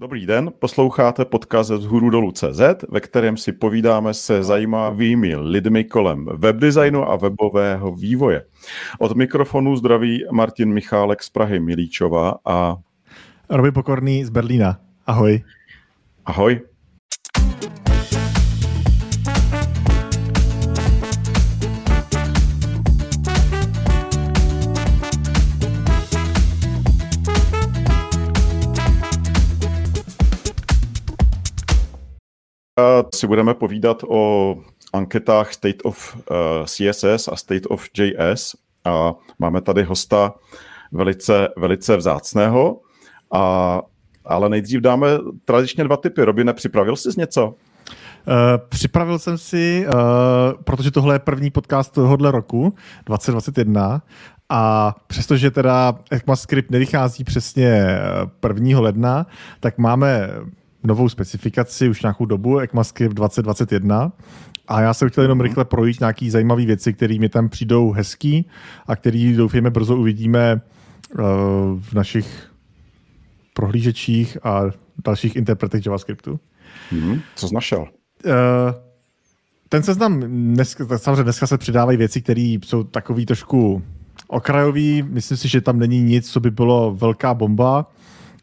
Dobrý den, posloucháte podcast z hůru dolů CZ, ve kterém si povídáme se zajímavými lidmi kolem webdesignu a webového vývoje. Od mikrofonu zdraví Martin Michálek z Prahy Milíčova a Robi Pokorný z Berlína. Ahoj. Ahoj. Si budeme povídat o anketách State of eh, CSS a State of JS a máme tady hosta velice, velice vzácného, a, ale nejdřív dáme tradičně dva typy. Robine, připravil jsi něco? Uh, připravil jsem si, uh, protože tohle je první podcast tohohle roku, 2021, a přestože teda ECMAScript nevychází přesně 1. ledna, tak máme novou specifikaci už nějakou dobu, ECMAScript 2021. A já jsem chtěl jenom mhm. rychle projít nějaký zajímavé věci, které mi tam přijdou hezký a které doufujeme brzo uvidíme uh, v našich prohlížečích a dalších interpretech JavaScriptu. Hmm, co jsi našel? Uh, ten seznam, dneska, samozřejmě dneska se přidávají věci, které jsou takový trošku okrajový. Myslím si, že tam není nic, co by bylo velká bomba.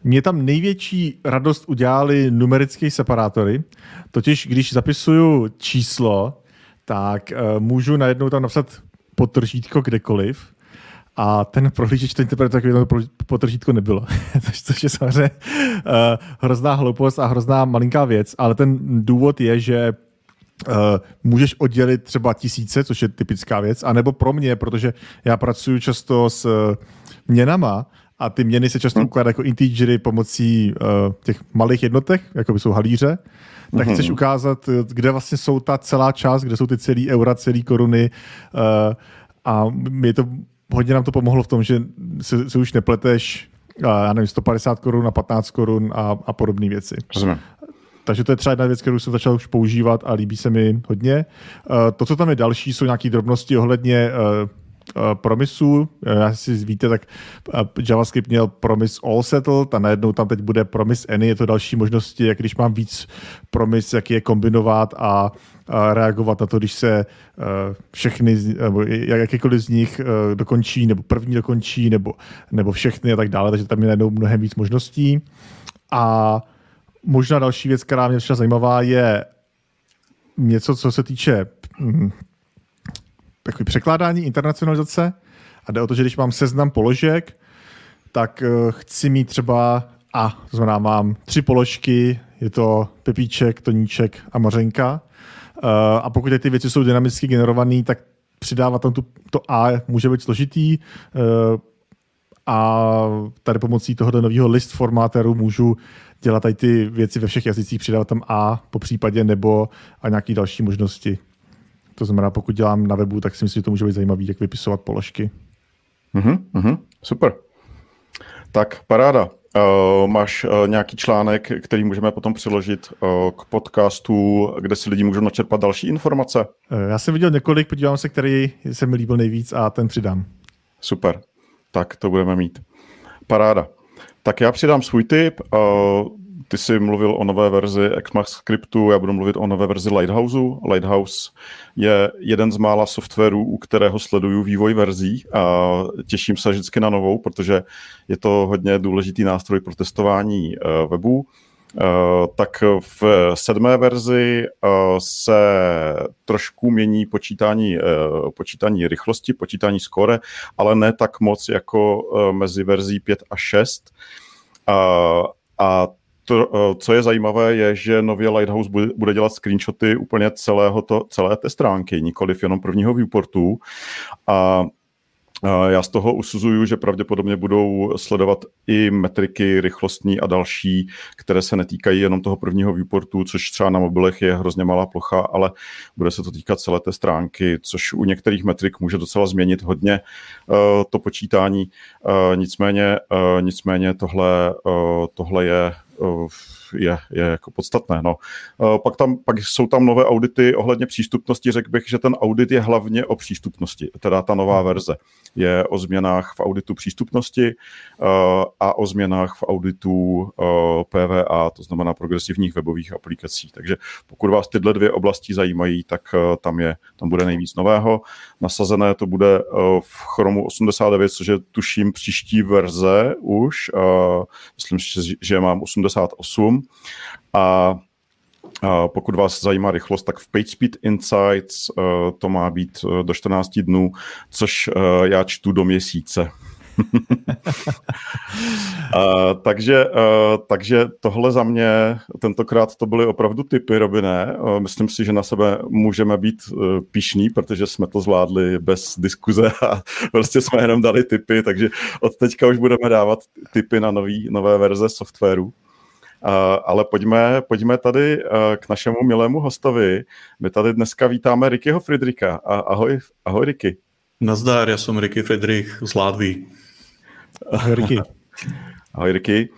Mě tam největší radost udělali numerické separátory. Totiž, když zapisuju číslo, tak uh, můžu najednou tam napsat potržítko kdekoliv a ten prohlížeč to interpretuje, takový to potržítko nebylo. Což je samozřejmě uh, hrozná hloupost a hrozná malinká věc, ale ten důvod je, že Uh, můžeš oddělit třeba tisíce, což je typická věc, anebo pro mě, protože já pracuji často s uh, měnama a ty měny se často hmm. ukládají jako integery pomocí uh, těch malých jednotek, jako by jsou halíře, tak hmm. chceš ukázat, kde vlastně jsou ta celá část, kde jsou ty celý eura, celý koruny uh, a mě to, hodně nám to pomohlo v tom, že se, se už nepleteš uh, já nevím, 150 korun a 15 korun a, a podobné věci. Rozumím. Takže to je třeba jedna věc, kterou jsem začal už používat a líbí se mi hodně. Uh, to, co tam je další, jsou nějaké drobnosti ohledně uh, Eh, promisů. Eh, já si víte, tak eh, JavaScript měl promise all settled a najednou tam teď bude promise any. Je to další možnosti, jak když mám víc promise, jak je kombinovat a, a reagovat na to, když se všechny, nebo jakýkoliv z nich dokončí, nebo první dokončí, nebo, nebo všechny a tak dále. Takže tam je najednou mnohem víc možností. A možná další věc, která mě třeba zajímavá, je něco, co se týče hm, takový překládání, internacionalizace a jde o to, že když mám seznam položek, tak uh, chci mít třeba a, to znamená mám tři položky, je to pepíček, toníček a mařenka. Uh, a pokud ty věci jsou dynamicky generované, tak přidávat tam tu, to A může být složitý. Uh, a tady pomocí tohoto nového list formátéru můžu dělat tady ty věci ve všech jazycích, přidávat tam A po případě nebo a nějaké další možnosti. To znamená, pokud dělám na webu, tak si myslím, že to může být zajímavé, jak vypisovat položky. Mm-hmm, mm-hmm, super. Tak, paráda. Uh, máš uh, nějaký článek, který můžeme potom přiložit uh, k podcastu, kde si lidi můžou načerpat další informace? Uh, já jsem viděl několik, podívám se, který se mi líbil nejvíc a ten přidám. Super. Tak to budeme mít. Paráda. Tak já přidám svůj tip. Uh, ty jsi mluvil o nové verzi ECMAScriptu, já budu mluvit o nové verzi Lighthouseu. Lighthouse je jeden z mála softwarů, u kterého sleduju vývoj verzí a těším se vždycky na novou, protože je to hodně důležitý nástroj pro testování uh, webu. Uh, tak v sedmé verzi uh, se trošku mění počítání, počítání rychlosti, počítání skóre, ale ne tak moc jako mezi verzí 5 a 6. A to, eh, co je zajímavé, je, že nově Lighthouse bude, bude dělat screenshoty úplně celého to, celé té stránky, nikoliv jenom prvního viewportu. A já z toho usuzuju, že pravděpodobně budou sledovat i metriky rychlostní a další, které se netýkají jenom toho prvního viewportu, což třeba na mobilech je hrozně malá plocha, ale bude se to týkat celé té stránky, což u některých metrik může docela změnit hodně uh, to počítání. Nicméně, nicméně tohle, tohle je of je, je jako podstatné. No. Pak, tam, pak jsou tam nové audity ohledně přístupnosti. Řekl bych, že ten audit je hlavně o přístupnosti, teda ta nová verze. Je o změnách v auditu přístupnosti a o změnách v auditu PVA, to znamená progresivních webových aplikací. Takže pokud vás tyhle dvě oblasti zajímají, tak tam, je, tam bude nejvíc nového. Nasazené to bude v Chromu 89, což je tuším příští verze už. Myslím, že mám 88. A a pokud vás zajímá rychlost, tak v PageSpeed Insights uh, to má být uh, do 14 dnů, což uh, já čtu do měsíce. uh, takže, uh, takže tohle za mě, tentokrát to byly opravdu typy, Robiné. Myslím si, že na sebe můžeme být uh, pišní, protože jsme to zvládli bez diskuze a prostě jsme jenom dali typy, takže od teďka už budeme dávat typy na nový, nové verze softwaru. Uh, ale pojďme, pojďme tady uh, k našemu milému hostovi. My tady dneska vítáme Rickyho Friedricha. A, ahoj, ahoj Ricky. Nazdar, já jsem Ricky Friedrich z Ládví. Ahoj Ricky. ahoj Ricky.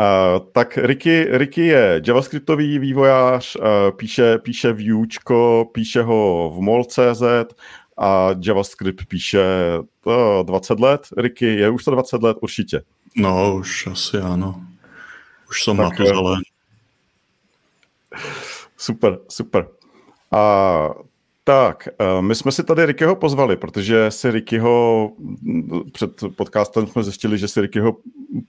Uh, tak Ricky, Ricky je javascriptový vývojář, uh, píše, píše Vuečko, píše ho v mol.cz a JavaScript píše to 20 let. Ricky, je už to 20 let? Určitě. No, už asi ano. Už jsem tak, na to eh. Super, super. A tak, eh, my jsme si tady Rickyho pozvali, protože si Rickyho, před podcastem jsme zjistili, že si Rickyho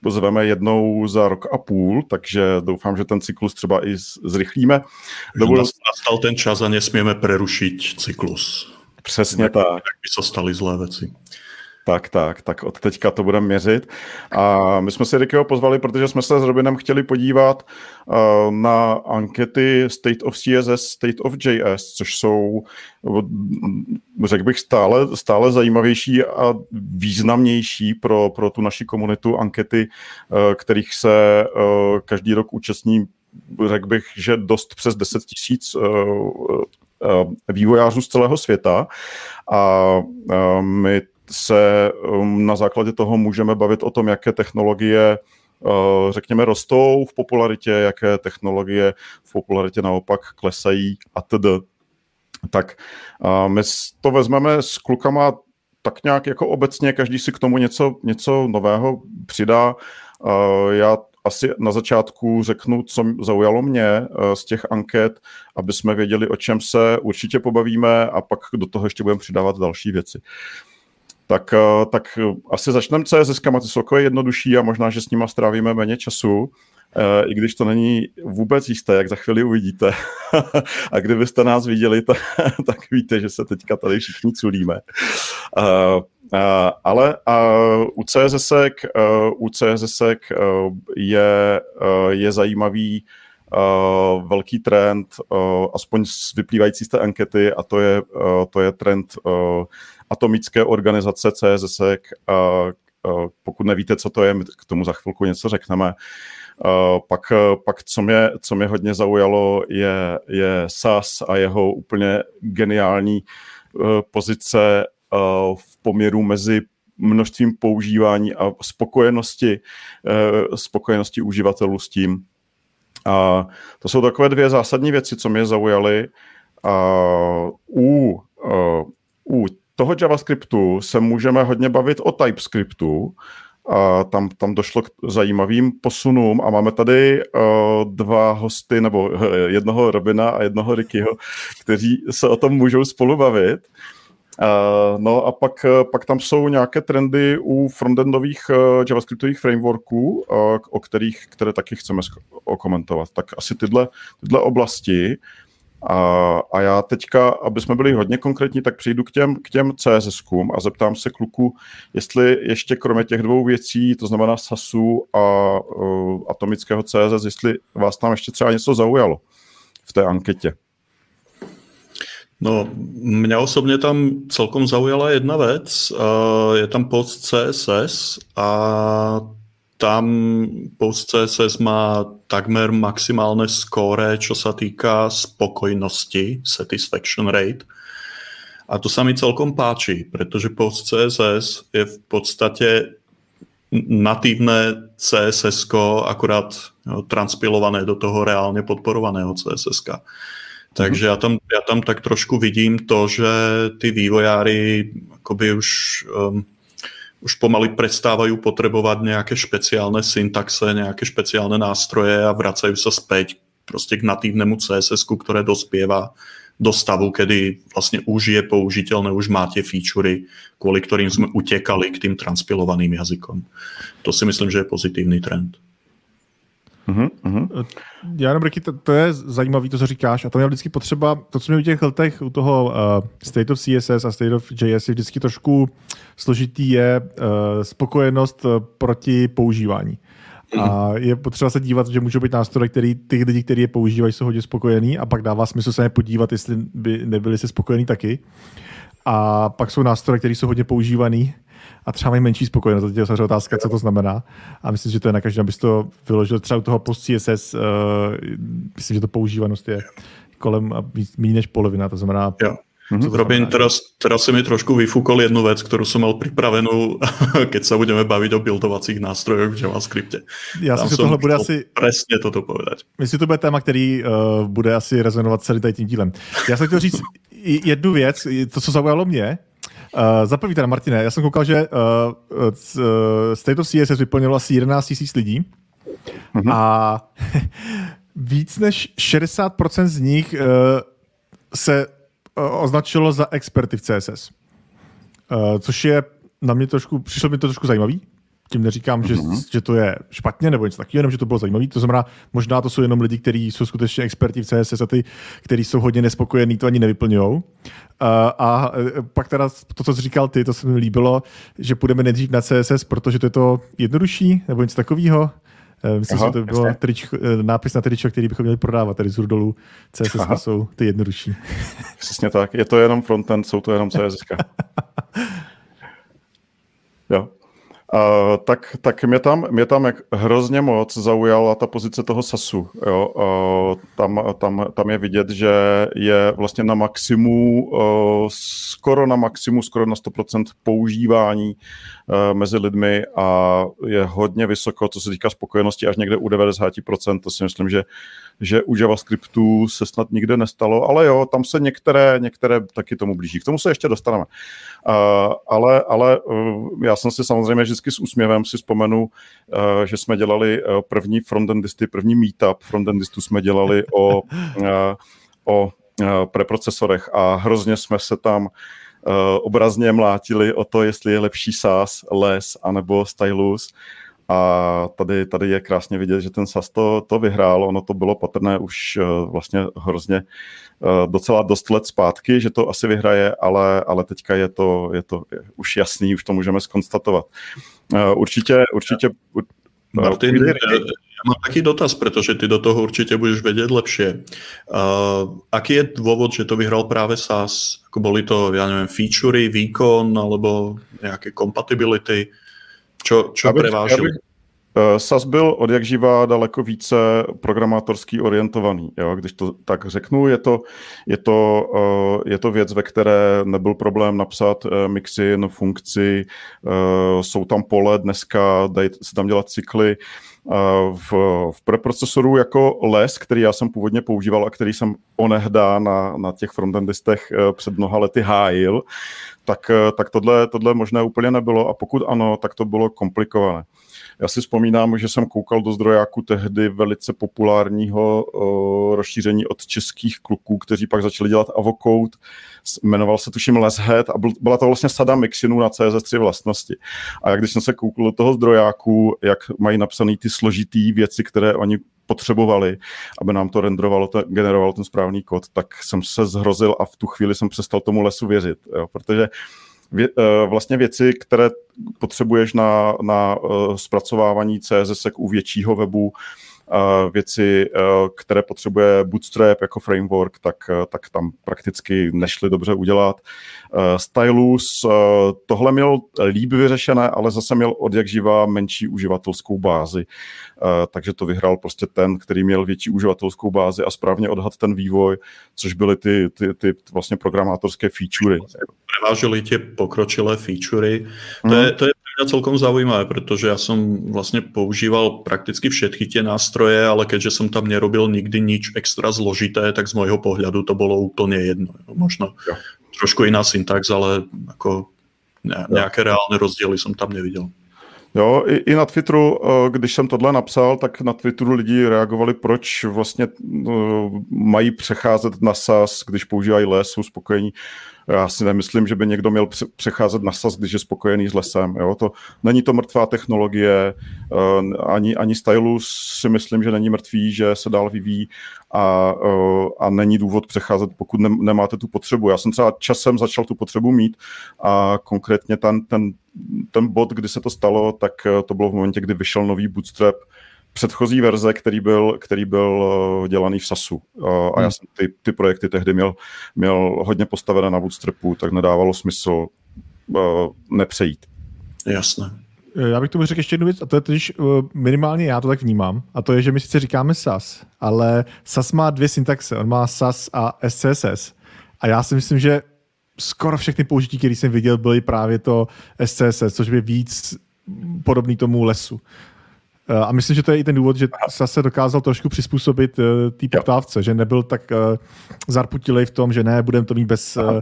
pozveme jednou za rok a půl, takže doufám, že ten cyklus třeba i zrychlíme. Dovol... Nastal ten čas a nesmíme prerušit cyklus. Přesně tak. Tak by se staly zlé věci. Tak, tak, tak od teďka to budeme měřit. A my jsme si Rickyho pozvali, protože jsme se s Robinem chtěli podívat uh, na ankety State of CSS, State of JS, což jsou, řekl bych, stále, stále zajímavější a významnější pro, pro tu naši komunitu ankety, uh, kterých se každý rok účastní řekl bych, že dost přes 10 tisíc vývojářů z celého světa a my se um, na základě toho můžeme bavit o tom, jaké technologie uh, řekněme, rostou v popularitě, jaké technologie v popularitě naopak klesají a td. Tak uh, my to vezmeme s klukama tak nějak jako obecně, každý si k tomu něco, něco nového přidá. Uh, já asi na začátku řeknu, co zaujalo mě z těch anket, aby jsme věděli, o čem se určitě pobavíme a pak do toho ještě budeme přidávat další věci. Tak, eh, tak eh, asi začneme CSS, ty jsou takové jednodušší a možná, že s nima strávíme méně času, eh, i když to není vůbec jisté, jak za chvíli uvidíte. a kdybyste nás viděli, tak, tak víte, že se teďka tady všichni culíme. ale u CSS, u CSS je, je zajímavý velký trend, aspoň vyplývající z té ankety, a to je, to je trend atomické organizace CSS. Pokud nevíte, co to je, my k tomu za chvilku něco řekneme. Pak, pak co, mě, co mě hodně zaujalo, je, je SAS a jeho úplně geniální pozice v poměru mezi množstvím používání a spokojenosti, spokojenosti uživatelů s tím. A to jsou takové dvě zásadní věci, co mě zaujaly. A u, u toho JavaScriptu se můžeme hodně bavit o TypeScriptu. A tam, tam došlo k zajímavým posunům a máme tady uh, dva hosty, nebo uh, jednoho Robina a jednoho Rickyho, kteří se o tom můžou spolu bavit. Uh, no a pak, uh, pak tam jsou nějaké trendy u frontendových uh, javascriptových frameworků, o kterých, které taky chceme okomentovat. Tak asi tyhle, tyhle oblasti. A, a já teďka, aby jsme byli hodně konkrétní, tak přijdu k těm, k těm CSS-kům a zeptám se kluku, jestli ještě kromě těch dvou věcí, to znamená SASu a uh, atomického CSS, jestli vás tam ještě třeba něco zaujalo v té anketě. No, mě osobně tam celkom zaujala jedna věc. Je tam post CSS a tam PostCSS má takmer maximálne skóre, čo sa týka spokojnosti, satisfaction rate. A to sa mi celkom páči, pretože PostCSS je v podstate natívne CSS, akurát transpilované do toho reálne podporovaného CSS. Takže ja tam, ja tam tak trošku vidím to, že tí vývojári akoby už, um, už pomaly prestávajú potrebovať nejaké špeciálne syntaxe, nejaké špeciálne nástroje a vracajú sa späť proste k natívnemu CSS, ktoré dospieva do stavu, kedy vlastne už je použiteľné, už máte featurey, kvôli ktorým sme utekali k tým transpilovaným jazykom. To si myslím, že je pozitívny trend. Uh-huh. Já jenom, Ricky, to, to je zajímavé, to, co říkáš, a to je vždycky potřeba, to, co mi u těch letech, u toho uh, State of CSS a State of JS je vždycky trošku složitý, je uh, spokojenost proti používání. A je potřeba se dívat, že můžou být nástroje, který ty lidi, kteří je používají, jsou hodně spokojení a pak dává smysl se podívat, jestli by nebyli se spokojení taky. A pak jsou nástroje, které jsou hodně používaný a třeba mají menší spokojenost. To je otázka, co to znamená. A myslím, že to je na každém, abys to vyložil třeba u toho post CSS. Uh, eh, myslím, že to používanost je kolem méně než polovina. To znamená, jo. Mm-hmm. Robin, teraz, teraz si mi trošku vyfúkol jednu vec, ktorú som mal pripravenú, keď sa budeme baviť o buildovacích nástrojoch v JavaScripte. Já si, tohle bude asi... Presne toto povedať. Myslím, že to bude téma, který uh, bude asi rezonovat celý tady tím dílem. Já jsem chtěl říct jednu věc, to, co zaujalo mě. Uh, za prvý teda, Martine, já jsem koukal, že uh, uh, State of CSS vyplnilo asi 11 000 lidí mm-hmm. a víc než 60% z nich uh, se označilo za experty v CSS. Uh, což je na mě trošku, přišlo mi to trošku zajímavý. Tím neříkám, že, mm-hmm. že to je špatně nebo něco takového, jenom že to bylo zajímavé. To znamená, možná to jsou jenom lidi, kteří jsou skutečně experti v CSS a ty, kteří jsou hodně nespokojení, to ani nevyplňují. Uh, a e, pak teda to, co jsi říkal ty, to se mi líbilo, že půjdeme nejdřív na CSS, protože to je to jednodušší nebo něco takového. Eh, myslím, Aha, že to bylo tričko, eh, nápis na tričko, který bychom měli prodávat, tady z dolů. CSS jsou ty jednodušší. Přesně tak. Je to jenom frontend, jsou to jenom CSS. jo. Uh, tak, tak mě tam, mě tam jak hrozně moc zaujala ta pozice toho SASu. Jo? Uh, tam, tam, tam je vidět, že je vlastně na maximu, uh, skoro na maximu, skoro na 100% používání uh, mezi lidmi a je hodně vysoko, co se týká spokojenosti, až někde u 90%. To si myslím, že že u JavaScriptu se snad nikde nestalo, ale jo, tam se některé, některé taky tomu blíží. K tomu se ještě dostaneme. Uh, ale, ale uh, já jsem si samozřejmě vždycky s úsměvem si vzpomenu, uh, že jsme dělali uh, první frontendisty, první meetup frontendistů jsme dělali o, uh, o preprocesorech a hrozně jsme se tam obrazně mlátili o to, jestli je lepší SAS, LES anebo Stylus. A tady, tady je krásně vidět, že ten SAS to, to vyhrál. Ono to bylo patrné už uh, vlastně hrozně uh, docela dost let zpátky, že to asi vyhraje, ale, ale teďka je to, je to už jasný, už to můžeme skonstatovat. Uh, určitě, určitě Martin, uh, ja mám taký dotaz, pretože ty do toho určite budeš vedieť lepšie. Uh, aký je dôvod, že to vyhral práve SAS? Ako boli to, ja neviem, featurey, výkon alebo nejaké compatibility? Čo, čo abych, prevážil? Abych, uh, SAS byl od jak živá daleko více programátorský orientovaný. Jo? Když to tak řeknu, je to, je, to, uh, je to věc, ve které nebyl problém napsat uh, mixin, funkci, jsou tam pole dneska, dají se tam dělat cykly. V, v preprocesoru jako les, který já jsem původně používal a který jsem onehdá na, na těch frontendistech před mnoha lety hájil, tak, eh, tak tohle, tohle možné úplně nebylo a pokud ano, tak to bylo komplikované. Já si vzpomínám, že jsem koukal do zdrojáku tehdy velice populárního o, rozšíření od českých kluků, kteří pak začali dělat Avocode. Jmenoval se tuším Leshead a byl, byla to vlastně sada mixinů na CSS3 vlastnosti. A jak když jsem se koukal do toho zdrojáku, jak mají napsané ty složitý věci, které oni potřebovali, aby nám to renderovalo, to, generovalo ten správný kód, tak jsem se zhrozil a v tu chvíli jsem přestal tomu lesu věřit, jo, protože vě, eh, vlastně věci, které potřebuješ na, na eh, zpracovávání CSS u většího webu, věci, e, které potřebuje Bootstrap jako framework, tak, e, tak tam prakticky nešly dobře udělat. E, Stylus tohle měl líp vyřešené, ale zase měl od jak živá menší uživatelskou bázi. Takže to vyhrál prostě ten, který měl větší uživatelskou bázi a správně odhad ten vývoj, což byly ty, ty, ty vlastně programátorské featurey. Prevážili tie pokročilé featurey. To, je, to je pre mňa celkom zaujímavé, pretože ja som vlastne používal prakticky všetky tie nástroje, ale keďže som tam nerobil nikdy nič extra zložité, tak z môjho pohľadu to bolo úplne jedno. Možno ja. trošku iná syntax, ale ako nějaké reálné rozdíly jsem tam neviděl. Jo, i, i na Twitteru, eh, když jsem tohle napsal, tak na Twitteru lidi reagovali, proč vlastně uh, mají přecházet na SAS, když používají les, jsou spokojení. Já si nemyslím, že by někdo měl přecházet na SAS, když je spokojený s lesem. Jo? To, není to mrtvá technologie, uh, ani, ani stylus si myslím, že není mrtvý, že se dál vyvíjí a, uh, a není důvod přecházet, pokud ne, nemáte tu potřebu. Já jsem třeba časem začal tu potřebu mít a konkrétně ten, ten, ten bod, kdy se to stalo, tak to bylo v momentě, kdy vyšel nový Bootstrap, předchozí verze, který byl, který byl eh, dělaný v SASu. A já hmm. jsem ty, ty projekty tehdy měl, měl hodně postavené na Bootstrapu, tak nedávalo smysl uh, nepřejít. Jasné. Eh, já bych tomu řekl ještě jednu věc, a to je totiž minimálně já to tak vnímám, a to je, že my sice říkáme SAS, ale SAS má dvě syntaxe, on má SAS a SCSS. A já si myslím, že skoro všechny použití, které jsem viděl, byly právě to SCSS, což by víc podobný tomu lesu. Eh, a myslím, že to je i ten důvod, že se dokázal trošku přizpůsobit uh, té poptávce, že nebyl tak uh, zarputilej v tom, že ne, budeme to mít bez uh,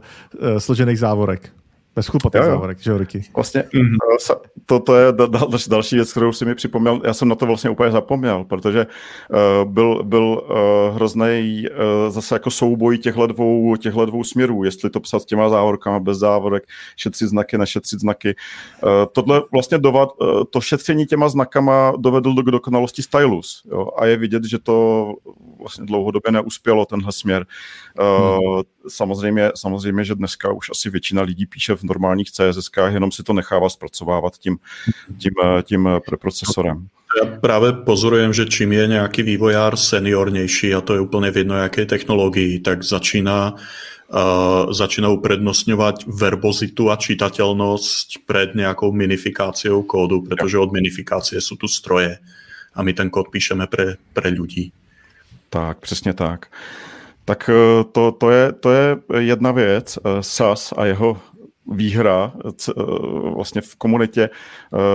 složených závorek. Bez chlupatých závorek, že Ricky? Vlastně mm-hmm. to, to je dal, další věc, kterou si mi připomněl. Já jsem na to vlastně úplně zapomněl, protože uh, byl, byl uh, hrozný uh, zase jako souboj těchto dvou, těchto dvou směrů, jestli to psat s těma závorkama, bez závorek, šetřit znaky, nešetřit znaky. Uh, tohle vlastně dovad, uh, to šetření těma znakama dovedl do dokonalosti stylus. Jo? A je vidět, že to vlastně dlouhodobě neuspělo, tenhle směr. Uh, hmm. Samozřejmě, samozřejmě, že dneska už asi většina lidí píše v normálních CSS, jenom si to nechává zpracovávat tím, tím, tím preprocesorem. Já právě pozorujem, že čím je nějaký vývojár seniornější, a to je úplně v jedno jaké technologii, tak začíná uh, začíná uprednostňovat verbozitu a čitatelnost před nějakou minifikáciou kódu, protože od minifikácie jsou tu stroje a my ten kód píšeme pre, pre ľudí. Tak, přesně tak. Tak eh, to, to, je, to je jedna věc, eh, SAS a jeho výhra eh, vlastně v komunitě.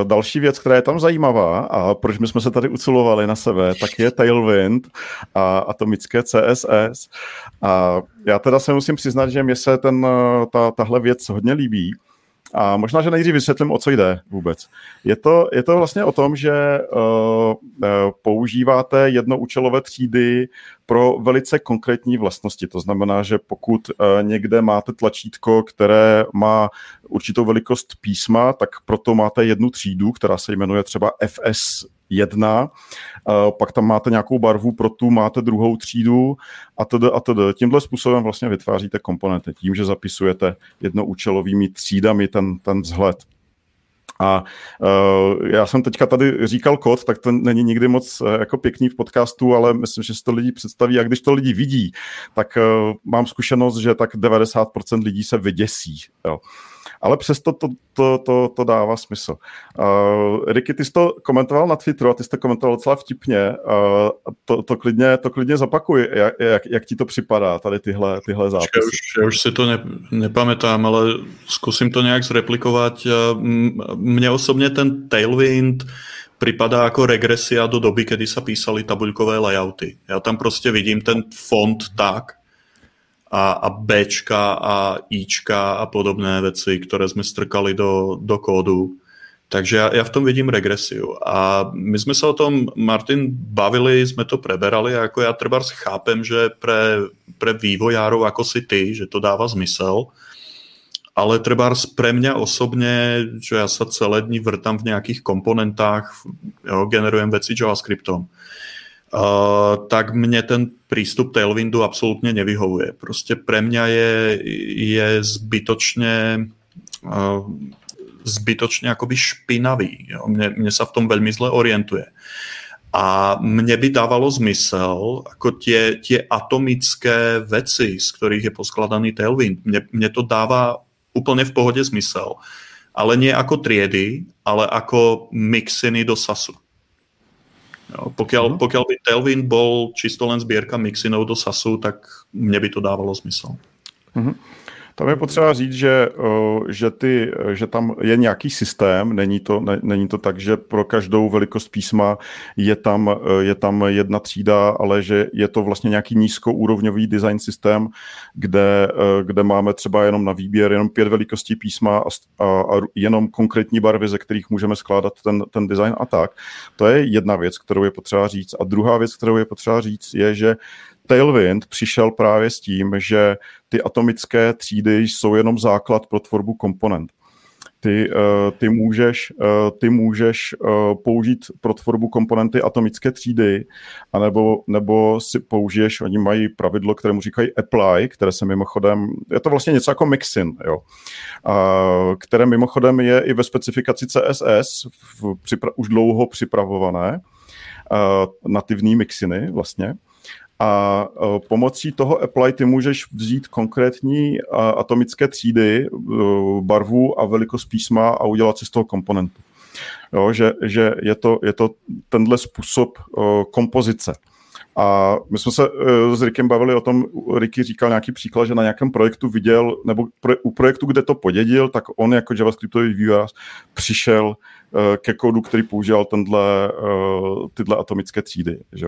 Další věc, která je tam zajímavá a proč my jsme se tady ucilovali na sebe, tak je Tailwind a atomické CSS. A já teda se musím přiznat, že mě se ten, ta, tahle věc hodně líbí. A možná, že nejdřív vysvětlím, o co jde vůbec. Je to, je to vlastně o tom, že uh, používáte jednoučelové třídy pro velice konkrétní vlastnosti. To znamená, že pokud uh, někde máte tlačítko, které má určitou velikost písma, tak proto máte jednu třídu, která se jmenuje třeba FS jedna, pak tam máte nějakou barvu, pro tu máte druhou třídu a tedy a tedy. Tímhle způsobem vlastně vytváříte komponenty, tím, že zapisujete jednoúčelovými třídami ten, ten vzhled. A uh, já jsem teďka tady říkal kód, tak to není nikdy moc uh, jako pěkný v podcastu, ale myslím, že si to lidi představí a když to lidi vidí, tak uh, mám zkušenost, že tak 90% lidí se vyděsí. Jo ale přesto to, to, to, to dává smysl. Uh, Ricky, ty jsi to komentoval na Twitteru a ty jsi to komentoval docela vtipně. Uh, to, to, klidně, to klidně zapakuj, jak, jak, jak ti to připadá, tady tyhle, tyhle zápisy. Já už, já už si to ne, nepamätám, ale zkusím to nějak zreplikovat. Mně osobně ten Tailwind připadá jako regresia do doby, kdy se písali tabulkové layouty. Já tam prostě vidím ten font tak, a, a Bčka a Ička a podobné věci, které jsme strkali do, do kódu. Takže já, já v tom vidím regresiu. A my jsme se o tom, Martin, bavili, jsme to preberali a jako já třeba chápem, že pre, pre vývojárov jako si ty, že to dává zmysel, ale třeba pre mě osobně, že já se celé dní vrtám v nějakých komponentách, jo, generujem věci JavaScriptom, Uh, tak mně ten přístup Tailwindu absolutně nevyhovuje. Prostě pre mě je, je zbytočně uh, zbytočně jakoby špinavý. Jo? Mně, mně se v tom velmi zle orientuje. A mně by dávalo zmysel, jako tě, tě atomické věci, z kterých je poskladaný Tailwind, mně to dává úplně v pohodě smysl. Ale nie jako triedy, ale jako mixiny do SASu. Jo, pokiaľ, uh-huh. pokiaľ by Tailwind bol čisto len zbierka mixinov do SASu, tak mne by to dávalo zmysel. Uh-huh. Tam je potřeba říct, že, že, ty, že tam je nějaký systém, není to, ne, není to tak, že pro každou velikost písma je tam, je tam jedna třída, ale že je to vlastně nějaký nízkoúrovňový design systém, kde, kde máme třeba jenom na výběr jenom pět velikostí písma a, a, a jenom konkrétní barvy, ze kterých můžeme skládat ten, ten design a tak. To je jedna věc, kterou je potřeba říct. A druhá věc, kterou je potřeba říct, je, že Tailwind přišel právě s tím, že ty atomické třídy jsou jenom základ pro tvorbu komponent. Ty, eh, ty můžeš, eh, ty můžeš eh, použít pro tvorbu komponenty atomické třídy, anebo, nebo si použiješ, oni mají pravidlo, kterému říkají apply, které se mimochodem, je to vlastně něco jako mixin, jo, a, které mimochodem je i ve specifikaci CSS, v, připra- už dlouho připravované, nativní mixiny vlastně a e, pomocí toho apply ty můžeš vzít konkrétní atomické třídy, e, barvu a velikost písma a udělat si z toho komponentu. Jo, že, že je, to, je to tenhle způsob uh, kompozice. A my jsme se s Rikem bavili o tom, Ricky říkal nějaký příklad, že na nějakém projektu viděl, nebo u projektu, kde to podědil, tak on jako JavaScriptový vývojář přišel ke kódu, který používal tenhle, tyhle atomické třídy. Že?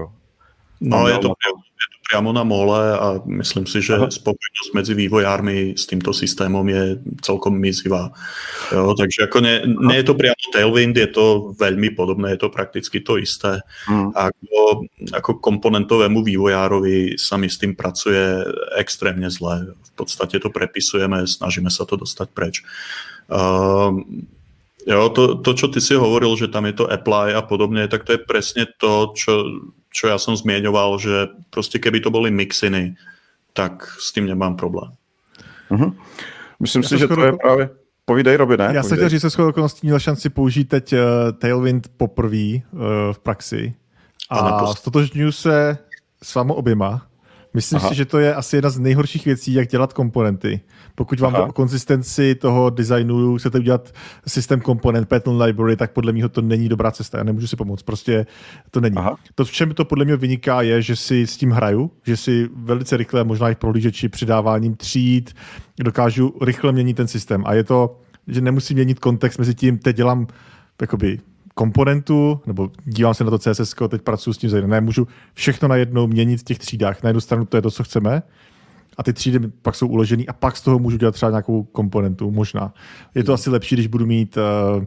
No, je to, je to priamo na mole a myslím si, že Aha. spokojnosť medzi vývojármi s týmto systémom je celkom mizivá. Jo, takže ako ne, nie je to priamo Tailwind, je to veľmi podobné, je to prakticky to isté. Hmm. Ako, ako komponentovému vývojárovi sa mi s tým pracuje extrémne zle. V podstate to prepisujeme, snažíme sa to dostať preč. Uh, Jo, to, to, čo ty si hovoril, že tam je to apply a podobne, tak to je presne to, čo, čo ja som zmieňoval, že proste keby to boli mixiny, tak s tým nemám problém. Uh-huh. Myslím já si, že skoro... to je právě... Povídej, Robi, ne? Já se chtěl říct, že shodou okolností měl šanci použít teď uh, Tailwind poprvé uh, v praxi a, a stotožňuji se s vámi oběma. Myslím Aha. si, že to je asi jedna z nejhorších věcí, jak dělat komponenty. Pokud vám Aha. o konzistenci toho designu chcete udělat systém komponent, pattern library, tak podle mě to není dobrá cesta. Já nemůžu si pomoct. Prostě to není. Aha. To, v čem to podle mě vyniká, je, že si s tím hraju, že si velice rychle, možná i prohlížeči přidáváním tříd, dokážu rychle měnit ten systém. A je to, že nemusím měnit kontext mezi tím, teď dělám jakoby komponentu, nebo dívám se na to CSS, teď pracuji s tím. Ne, můžu všechno najednou měnit v těch třídách. Na jednu stranu to je to, co chceme, a ty třídy pak jsou uložený a pak z toho můžu dělat třeba nějakou komponentu, možná. Je to asi lepší, když budu mít uh,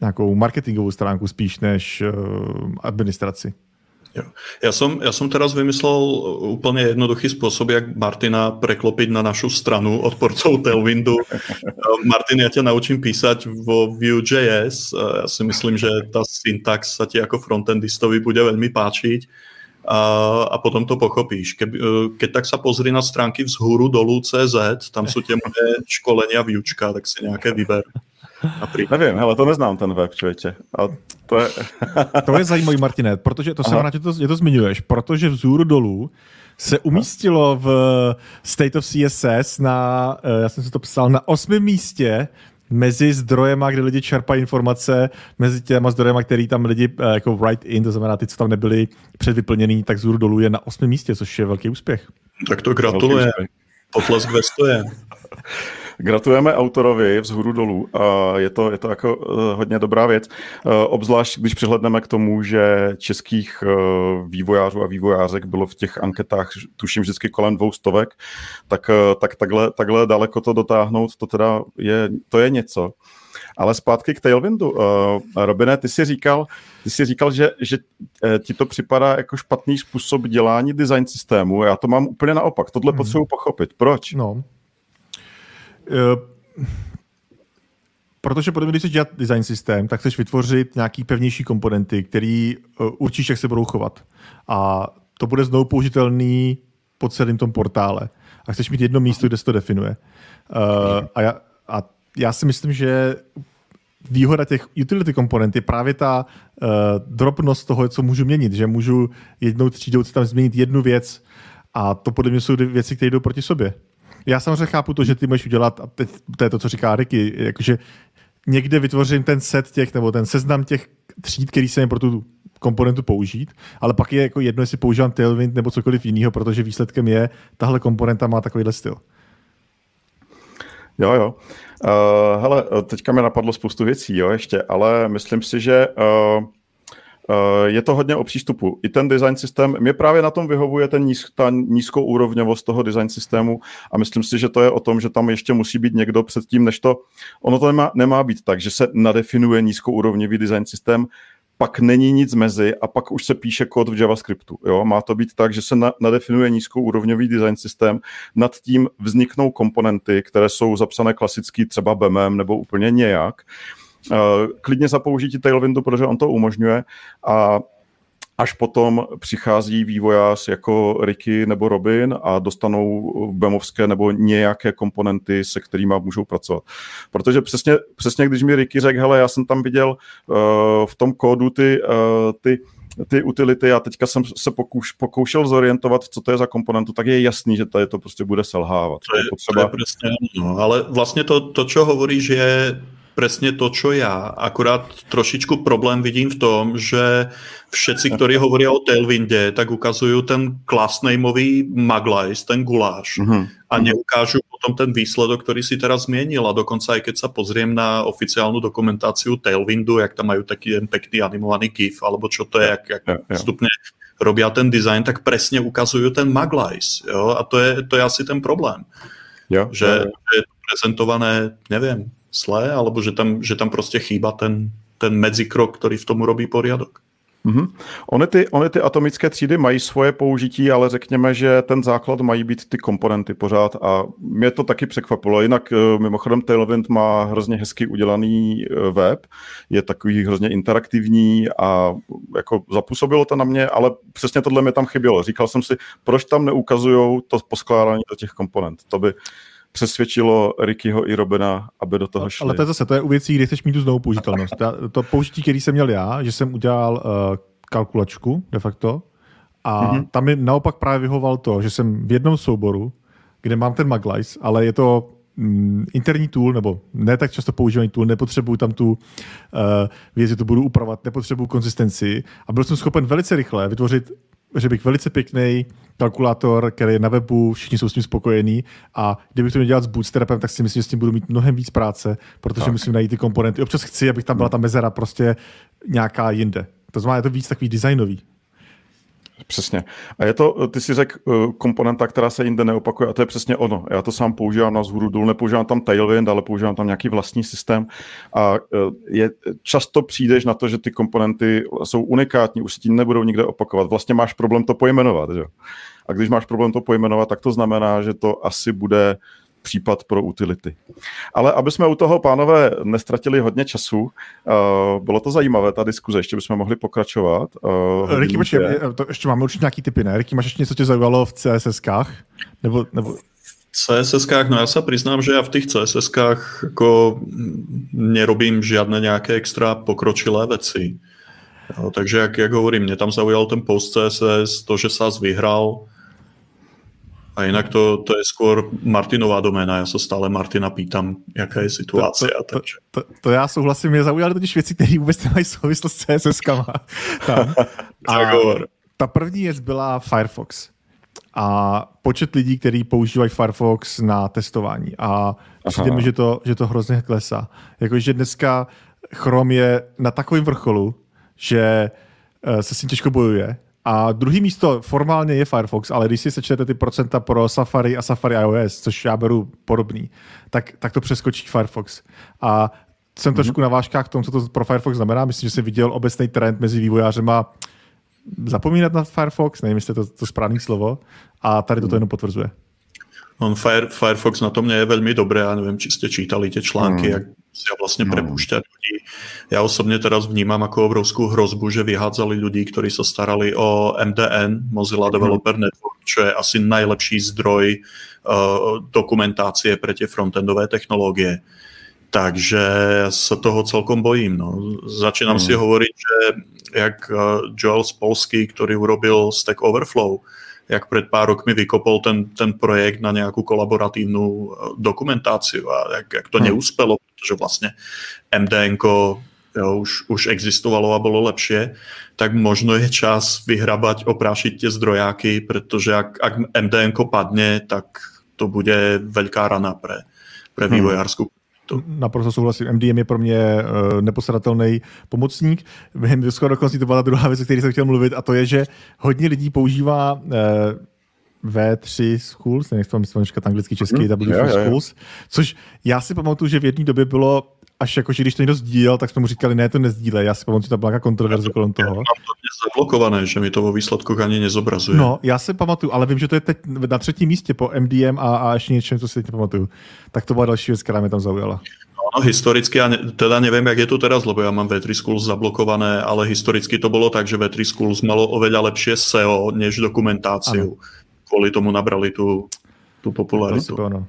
nějakou marketingovou stránku spíš než uh, administraci. Jo. Ja, som, ja som teraz vymyslel úplne jednoduchý spôsob, jak Martina preklopiť na našu stranu odporcov Tailwindu. Martin, ja ťa naučím písať vo Vue.js. Ja si myslím, že tá syntax sa ti ako frontendistovi bude veľmi páčiť a, a potom to pochopíš. Ke, keď tak sa pozri na stránky vzhůru dolů CZ, tam sú tie moje školenia Vuečka, tak si nejaké vyber. Nevím, ale to neznám ten web, člověče. A to je... to je zajímavý, Martine, protože to se rád, že to, že to zmiňuješ, protože vzhůru dolů se umístilo v State of CSS na, eh, já jsem si to psal, na osmém místě mezi zdrojema, kde lidi čerpají informace, mezi těma zdrojema, který tam lidi eh, jako write in, to znamená ty, co tam nebyli předvyplněný, tak zůru dolů je na osmém místě, což je velký úspěch. Tak to gratuluje. Potlesk ve stoje. Gratulujeme autorovi vzhůru dolů. Je to, je to jako eh, hodně dobrá věc. Eh, obzvlášť, když přihledneme k tomu, že českých eh, vývojářů a vývojářek bylo v těch anketách, tuším vždycky kolem dvou stovek, tak, tak takhle, takhle daleko to dotáhnout, to teda je, to je něco. Ale zpátky k Tailwindu. Uh, Robine, ty jsi říkal, ty jsi říkal, že, že ti to připadá jako špatný způsob dělání design systému. Já to mám úplně naopak. Tohle hmm. potřebuji pochopit. Proč? No, protože podle mě, když chceš dělat design systém, tak chceš vytvořit nějaký pevnější komponenty, který uh, určíš, jak se budou chovat. A to bude znovu použitelný po celém tom portále. A chceš mít jedno místo, kde se to definuje. Uh, a, já, a já si myslím, že výhoda těch utility komponent je právě ta uh, drobnost toho, co můžu měnit, že můžu jednou třídou tam změnit jednu věc a to podle mě jsou věci, které jdou proti sobě. Já samozřejmě chápu to, že ty můžeš udělat, a teď to je to, co říká Ricky, jakože někde vytvořím ten set těch, nebo ten seznam těch tříd, který se pro tu komponentu použít, ale pak je jako jedno, jestli používám Tailwind nebo cokoliv jiného, protože výsledkem je, tahle komponenta má takovýhle styl. Jo, jo. Uh, hele, teďka mi napadlo spoustu věcí, jo, ještě, ale myslím si, že uh, je to hodně o přístupu. I ten design systém, mě právě na tom vyhovuje ten níz, ta nízkou úrovňovost toho design systému a myslím si, že to je o tom, že tam ještě musí být někdo předtím, než to, ono to nemá, nemá být tak, že se nadefinuje nízkourovňový design systém, pak není nic mezi a pak už se píše kód v JavaScriptu. Jo? Má to být tak, že se na, nadefinuje nízkourovňový design systém, nad tím vzniknou komponenty, které jsou zapsané klasicky třeba BEMem nebo úplně nějak Eh, klidně za použití Tailwindu, protože on to umožňuje a až potom přichází vývojář jako Ricky nebo Robin a dostanou bemovské nebo nějaké komponenty, se kterými můžou pracovat. Protože přesně, přesně když mi Ricky řekl, hele, já jsem tam viděl uh, v tom kódu ty, uh, ty ty utility a teďka jsem se pokouš, pokoušel zorientovat, co to je za komponentu, tak je jasný, že tady to prostě bude selhávat. To je, potřeba... to je presne, no, ale vlastně to, to, čo hovoríš, je presne to, čo ja. Akurát trošičku problém vidím v tom, že všetci, ktorí hovoria o Tailwinde, tak ukazujú ten class nameový maglajs, ten guláš uh-huh. a neukážu potom ten výsledok, ktorý si teraz zmienil a dokonca aj keď sa pozriem na oficiálnu dokumentáciu Tailwindu, jak tam majú taký pekný animovaný GIF, alebo čo to je, jak, jak ja, ja. vstupne robia ten design, tak presne ukazujú ten maglajs. Jo? A to je, to je asi ten problém. Jo, že, jo, jo. že je to prezentované, neviem, zlé, alebo že tam, že tam prostě chýba ten, ten medzikrok, který v tom robí poriadok. Mm-hmm. Ony, ty, ony ty atomické třídy mají svoje použití, ale řekněme, že ten základ mají být ty komponenty pořád a mě to taky překvapilo. Jinak eh, mimochodem Tailwind má hrozně hezky udělaný eh, web, je takový hrozně interaktivní a jako zapůsobilo to na mě, ale přesně tohle mi tam chybělo. Říkal jsem si, proč tam neukazují to poskládání do těch komponent. To by, přesvědčilo Rickyho i Robena, aby do toho šli. Ale to je zase, to je u věcí, kde chceš mít tu znovu použitelnost. To použití, který jsem měl já, že jsem udělal uh, kalkulačku de facto a mm-hmm. tam mi naopak právě vyhoval to, že jsem v jednom souboru, kde mám ten Maglice, ale je to mm, interní tool, nebo ne tak často používaný tool, nepotřebuju tam tu uh, věc, že to budu upravovat, nepotřebuju konzistenci a byl jsem schopen velice rychle vytvořit že bych velice pěkný kalkulátor, který je na webu, všichni jsou s tím spokojení a kdybych to měl dělat s Bootstrapem, tak si myslím, že s tím budu mít mnohem víc práce, protože tak. musím najít ty komponenty. Občas chci, abych tam byla ta mezera prostě nějaká jinde. To znamená, je to víc takový designový. Přesně. A je to, ty si řekl, eh, komponenta, která se jinde neopakuje a to je přesně ono. Já to sám používám na zhůru důl, nepoužívám tam Tailwind, ale používám tam nějaký vlastní systém a eh, je, často přijdeš na to, že ty komponenty jsou unikátní, už se ti nebudou nikde opakovat. Vlastně máš problém to pojmenovat. Že? A když máš problém to pojmenovat, tak to znamená, že to asi bude případ pro utility. Ale aby jsme u toho, pánové, nestratili hodně času, uh, bylo to zajímavé, ta diskuze, ještě bychom mohli pokračovat. Uh, Ricky, počkej, to ještě máme určitě nějaký typy, ne? Ricky, máš ještě něco, tě zaujalo v CSS-kách? Nebo, nebo... CSS-kách, no já se přiznám, že já v těch CSS-kách jako nerobím žádné nějaké extra pokročilé věci. Jo, takže jak, jak hovorím, mě tam zaujal ten post CSS, to, že SAS vyhrál, a jinak to, to je skôr Martinová doména. Já se stále Martina pýtam, jaká je situace. To, to, to, to, to já souhlasím, mě zaujaly totiž věci, které vůbec nemají souvislost s CSS-kama. A ta první věc byla Firefox. A počet lidí, kteří používají Firefox na testování. A přijde mi, že to, že to hrozně klesá. Jakože dneska Chrome je na takovém vrcholu, že eh, se s tím těžko bojuje a druhý místo formálně je Firefox, ale když si sečtete ty procenta pro Safari a Safari iOS, což já beru podobný, tak, tak to přeskočí Firefox. A jsem mm-hmm. trošku na vážkách k tomu, co to pro Firefox znamená. Myslím, že jsem viděl obecný trend mezi vývojářema zapomínat na Firefox, nevím, jestli to, to správný slovo, a tady to jenom potvrzuje. On Fire, Firefox na tom je velmi dobré, já nevím, či jste čítali ty články, mm. jak si vlastně mm. prepušťať ľudí. Já osobně teraz vnímám jako obrovskou hrozbu, že vyhádzali ľudí, kteří se starali o MDN, Mozilla mm. Developer Network, čo je asi nejlepší zdroj uh, dokumentácie pre tie frontendové technologie. Takže se toho celkom bojím. No. Začínám mm. si hovoriť, že jak uh, Joel Spolsky, který urobil Stack Overflow, jak před pár rokmi vykopol ten, ten projekt na nějakou kolaboratívnu eh, dokumentaci a jak, jak to hmm. neuspelo, protože vlastně MDN jo, už, už existovalo a bylo lepší, tak možno je čas vyhrabať, oprášiť tie zdrojáky, protože jak, ak MDN padne, tak to bude veľká rana pre, pre hmm. To. Naprosto souhlasím. MDM je pro mě uh, neposadatelný pomocník. Během Discord dokonce to byla ta druhá věc, o které jsem chtěl mluvit, a to je, že hodně lidí používá uh, V3 Schools, jak to říkat anglicky, český, mm, W3 yeah, Schools, yeah. což já si pamatuju, že v jedné době bylo až jako, že když to někdo sdílel, tak jsme mu říkali, ne, to nezdílej. Já si pamatuju, že to byla kontroverze kolem toho. Mám to zablokované, že mi to vo výsledku ani nezobrazuje. No, já si pamatuju, ale vím, že to je teď na třetím místě po MDM a, a ještě něčem, co si teď nepamatuju. Tak to byla další věc, která mě tam zaujala. No, historicky, ja ne, teda neviem, jak je to teraz, lebo ja mám V3 Schools zablokované, ale historicky to bolo tak, že V3 Schools malo oveľa lepšie SEO než dokumentáciu. Ano. Kvôli tomu nabrali tu, tu popularitu. To, to, No.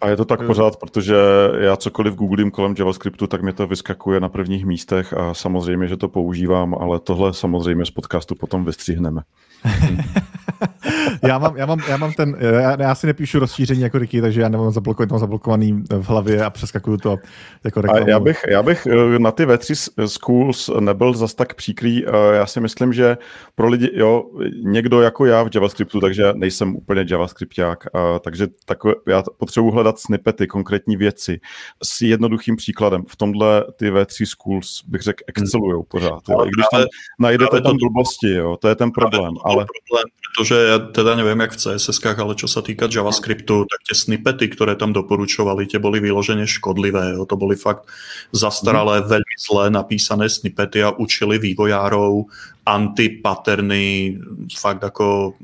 A je to tak pořád, protože já cokoliv googlím kolem JavaScriptu, tak mi to vyskakuje na prvních místech a samozřejmě, že to používám, ale tohle samozřejmě z podcastu potom vystřihneme. já, mám, já, mám, já mám ten, já, já si nepíšu rozšíření jako Ricky, takže já nemám zablokovaný, mám zablokovaný v hlavě a přeskakuju to jako reklamu. A já bych, já bych eh, na ty V3 Schools nebyl zas tak příkrý. Eh, já si myslím, že pro lidi, jo, někdo jako já v JavaScriptu, takže nejsem úplně JavaScripták, takže takové, já potřebuji hledat snippety, konkrétní věci s jednoduchým příkladem. V tomhle ty V3 Schools bych řekl excelujou pořád. Jo. I když tam najdete tam blbosti, jo, to je ten problém. Ale... problém, protože ja teda neviem, jak v css ale čo sa týka JavaScriptu, tak tie snippety, ktoré tam doporučovali, tie boli vyloženě škodlivé. Jo. To boli fakt zastaralé, mm. veľmi zlé napísané snippety a učili vývojárov antipaterny, fakt ako,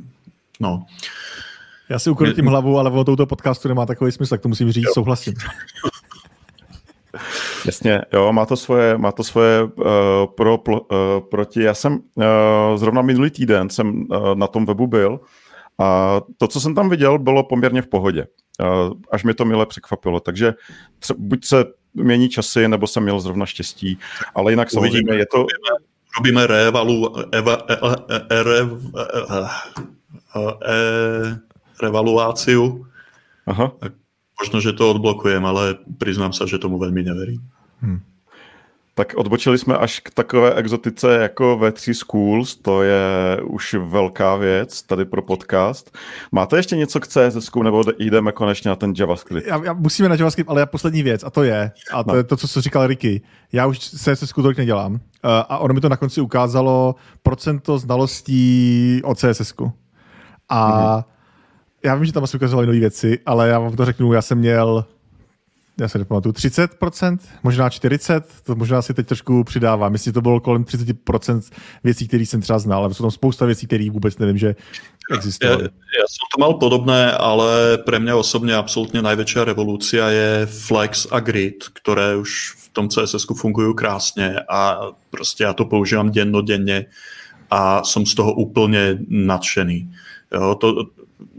no. Já si ukrutím hlavu, ale o touto podcastu nemá takový smysl, tak to musím říct, jo. souhlasím. Jasně, jo, má to svoje, má to svoje uh, pro, pl, uh, proti. Já jsem uh, zrovna minulý týden jsem uh, na tom webu byl a to, co jsem tam viděl, bylo poměrně v pohodě. Uh, až mě to mile překvapilo. Takže tře- buď se mění časy, nebo jsem měl zrovna štěstí, ale jinak samozřejmě je to... Robíme revalu, eva, e, e, e, e, revaluáciu. Aha. Možno, že to odblokujem, ale přiznám se, že tomu velmi neverím. Hmm. Tak odbočili jsme až k takové exotice jako V3 Schools, to je už velká věc tady pro podcast. Máte ještě něco k CSS, nebo jdeme konečně na ten JavaScript? Já, já musíme na JavaScript, ale já poslední věc, a to je, a to no. je to, co jsi říkal Ricky, já už CSS tolik nedělám uh, a ono mi to na konci ukázalo procento znalostí o CSS. A mm-hmm já vím, že tam asi ukazovali nové věci, ale já vám to řeknu, já jsem měl já se nepamatuju, 30%, možná 40%, to možná si teď trošku přidává. Myslím, že to bylo kolem 30% věcí, které jsem třeba znal, ale jsou tam spousta věcí, které vůbec nevím, že existovaly. Já, já jsem to mal podobné, ale pro mě osobně absolutně největší revoluce je Flex a Grid, které už v tom CSS fungují krásně a prostě já to používám dennodenně a jsem z toho úplně nadšený. Jo, to,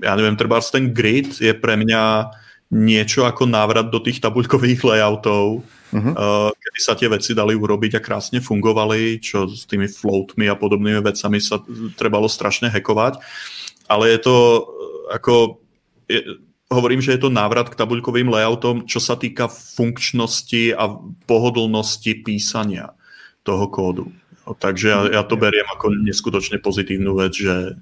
ja neviem, treba ten grid je pre mňa niečo ako návrat do tých tabuľkových layoutov, uh-huh. uh, kedy sa tie veci dali urobiť a krásne fungovali, čo s tými floatmi a podobnými vecami sa trebalo strašne hekovať. Ale je to uh, ako... Je, hovorím, že je to návrat k tabuľkovým layoutom, čo sa týka funkčnosti a pohodlnosti písania toho kódu. Takže ja, ja to beriem ako neskutočne pozitívnu vec, že,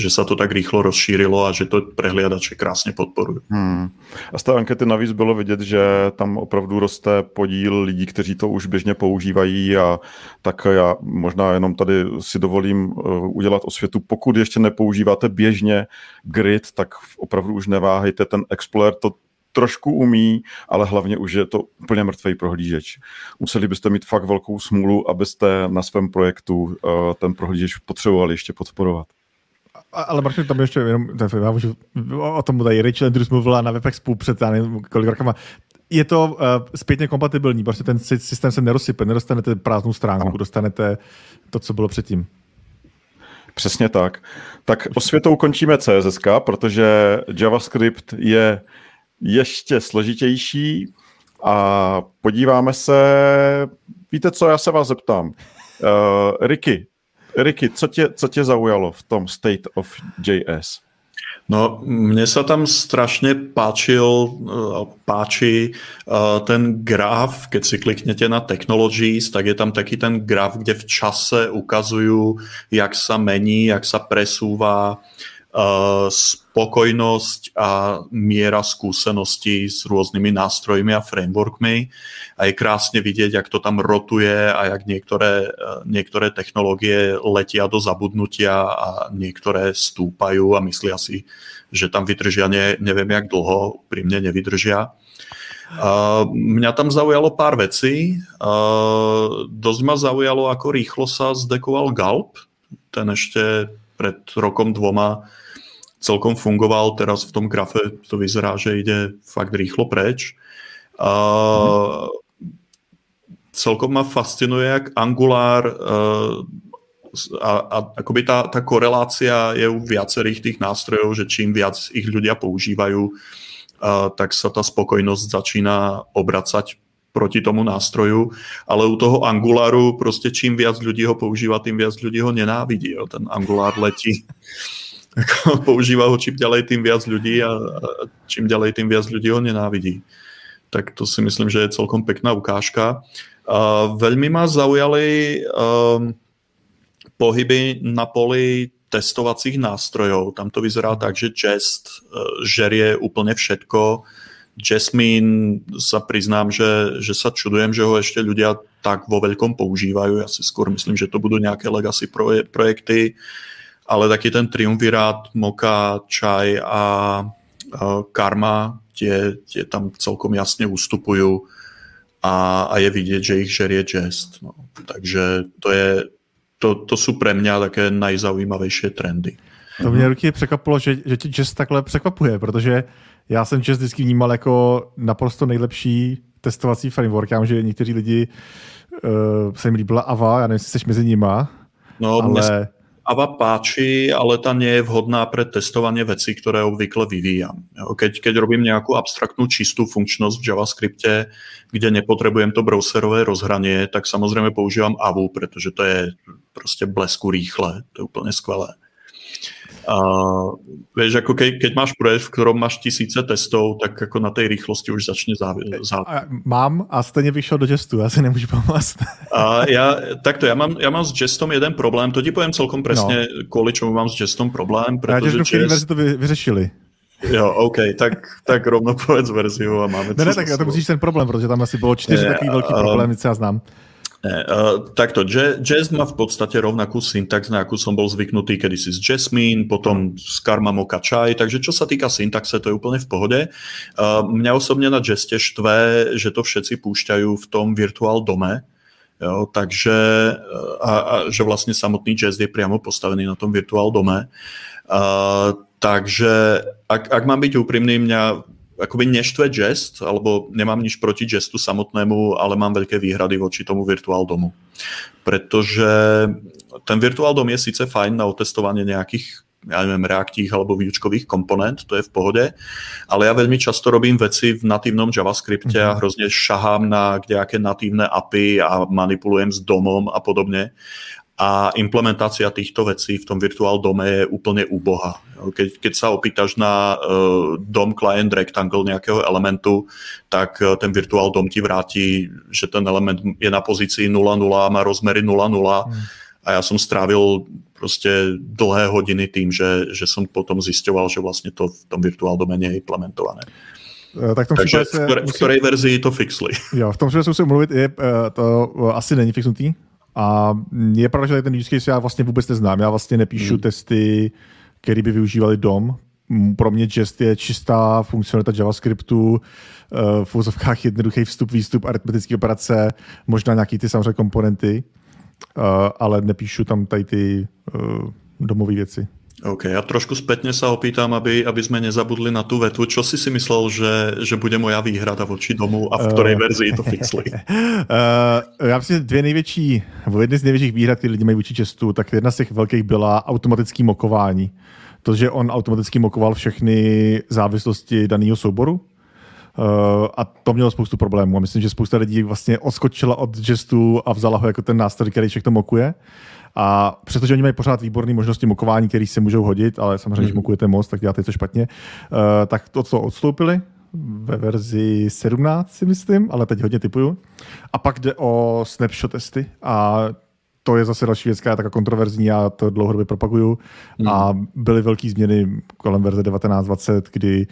že se to tak rýchlo rozšířilo a že to prehliadače krásně podporují. Hmm. A z té ankety navíc bylo vidět, že tam opravdu roste podíl lidí, kteří to už běžně používají a tak já možná jenom tady si dovolím eh, udělat osvětu. Pokud ještě nepoužíváte běžně grid, tak opravdu už neváhejte, ten Explorer to trošku umí, ale hlavně už je to úplně mrtvý prohlížeč. Museli byste mít fakt velkou smůlu, abyste na svém projektu eh, ten prohlížeč potřebovali ještě podporovat ale Martin, tam ještě jenom, já můžu, o tom tady Rachel Andrews mluvila na Webexpu před já nevím, kolik rokama. Je to uh, zpětně kompatibilní, prostě ten systém se nerozsype, nedostanete prázdnou stránku, no. dostanete to, co bylo předtím. Přesně tak. Tak osvětou končíme CSS, protože JavaScript je ještě složitější a podíváme se, víte co, já se vás zeptám. Uh, Ricky, Ricky, co tě, co tě zaujalo v tom State of JS? No, mne sa tam strašne páčil, eh, páči eh, ten graf, keď si kliknete na Technologies, tak je tam taký ten graf, kde v čase ukazujú, jak sa mení, jak sa presúva spokojnosť a miera skúseností s rôznymi nástrojmi a frameworkmi a je krásne vidieť, jak to tam rotuje a jak niektoré, niektoré technológie letia do zabudnutia a niektoré stúpajú a myslia si, že tam vydržia ne, neviem jak dlho, pri mne nevydržia. Uh, mňa tam zaujalo pár vecí. Uh, dosť ma zaujalo, ako rýchlo sa zdekoval Galp. Ten ešte pred rokom dvoma celkom fungoval. Teraz v tom grafe to vyzerá, že ide fakt rýchlo preč. Uh, celkom ma fascinuje, jak Angular uh, a, a akoby tá, tá korelácia je u viacerých tých nástrojov, že čím viac ich ľudia používajú, tak sa tá spokojnosť začína obracať proti tomu nástroju, ale u toho Angularu prostě čím viac ľudí ho používa, tým viac ľudí ho nenávidí. Jo. Ten Angular letí, používa ho čím ďalej, tým viac ľudí a, čím ďalej, tým viac ľudí ho nenávidí. Tak to si myslím, že je celkom pekná ukážka. Uh, veľmi ma zaujali um, pohyby na poli testovacích nástrojov. Tam to vyzerá tak, že Jest eh, žerie úplne všetko. Jasmine sa priznám, že, že sa čudujem, že ho ešte ľudia tak vo veľkom používajú. Ja si skôr myslím, že to budú nejaké legacy proje projekty, ale taký ten triumvirát, Moka, Chai a, Karma, tie, tie tam celkom jasne ustupujú a, a je vidieť, že ich žerie Jest. No. Takže to je, to, to jsou pre mě také najzaujímavější trendy. To mě ruky překvapilo, že, že tě Jazz takhle překvapuje, protože já jsem Jazz vždycky vnímal jako naprosto nejlepší testovací framework. Já vím, že někteří lidi uh, se jim líbila Ava, já nevím, jestli jsi mezi nima, no, ale... Ava páči, ale ta nie je vhodná pre testovanie vecí, ktoré obvykle vyvíjam. Keď, keď robím nejakú abstraktnú čistú funkčnosť v JavaScripte, kde nepotrebujem to browserové rozhranie, tak samozrejme používam Avu, pretože to je proste blesku rýchle. To je úplne skvelé. A vieš, ako ke, keď máš projekt, v ktorom máš tisíce testov, tak ako na tej rýchlosti už začne záviset. Mám a stejně vyšel do Jestu, já si nemůžu pomoct. A já, takto, já mám, já mám s Jestom jeden problém, to ti povím celkom presne, no. kvôli čemu mám s Jestom problém. Protože já těžko, Jest... to vy, vyřešili. Jo, OK, tak, tak rovno povedz verziu a máme Ne, ne, tak to musíš ten problém, protože tam asi bylo čtyři takový velký problémy, co já znám. Ne, uh, takto, Jazz má v podstate rovnakú syntax, na akú som bol zvyknutý kedysi z Jasmine, potom z Karma Mocha Chai, takže čo sa týka syntaxe, to je úplne v pohode. Uh, mňa osobne na Jeste štve, že to všetci púšťajú v tom virtuál dome, jo, takže a, a že vlastne samotný Jazz je priamo postavený na tom virtuál dome. Uh, takže ak, ak mám byť úprimný, mňa akoby neštve Jest, alebo nemám nič proti Jestu samotnému, ale mám veľké výhrady voči tomu virtuál domu. Pretože ten virtuál dom je síce fajn na otestovanie nejakých ja neviem, reaktích alebo výučkových komponent, to je v pohode, ale ja veľmi často robím veci v natívnom JavaScripte a mhm. hrozne šahám na nejaké natívne API a manipulujem s domom a podobne a implementácia týchto vecí v tom virtuál dome je úplne úboha. Keď, keď sa opýtaš na uh, dom client rectangle nejakého elementu, tak uh, ten virtuál dom ti vrátí, že ten element je na pozícii 0,0 a má rozmery 0,0 hmm. a ja som strávil prostě dlhé hodiny tým, že, že som potom zisťoval, že vlastně to v tom virtuál dome nie je implementované. Eh, tak v tom Takže v, které, musí... v verzii to fixli? Jo, v tom případě musím mluvit, je, to asi není fixnutý, a je pravda, že ten use case já vlastně vůbec neznám. Já vlastně nepíšu hmm. testy, které by využívali DOM. Pro mě Jest je čistá funkcionalita JavaScriptu, eh, v úzovkách jednoduchý vstup, výstup, aritmetické operace, možná nějaký ty samozřejmě komponenty, eh, ale nepíšu tam tady ty eh, domové věci. OK, a trošku spätne sa opýtam, aby, aby sme nezabudli na tú vetu. Čo si si myslel, že, že bude moja výhrada voči domu a v ktorej uh, verzii to fixli? Uh, já myslím, dvě největší, nebo jedny z největších výhrad, které lidi mají vůči Čestu, tak jedna z těch velkých byla automatický mokování. To, že on automaticky mokoval všechny závislosti daného souboru, Uh, a to mělo spoustu problémů. A myslím, že spousta lidí vlastně odskočila od gestu a vzala ho jako ten nástroj, který všechno mokuje. A přestože oni mají pořád výborné možnosti mokování, které se můžou hodit, ale samozřejmě, mm. když mhm. mokujete moc, tak děláte to špatně, uh, tak to, co odstoupili ve verzi 17, si myslím, ale teď hodně typuju. A pak jde o snapshot testy a to je zase další věc, která je taková kontroverzní, já to dlouhodobě propaguju. Hmm. A byly velké změny kolem verze 1920, kdy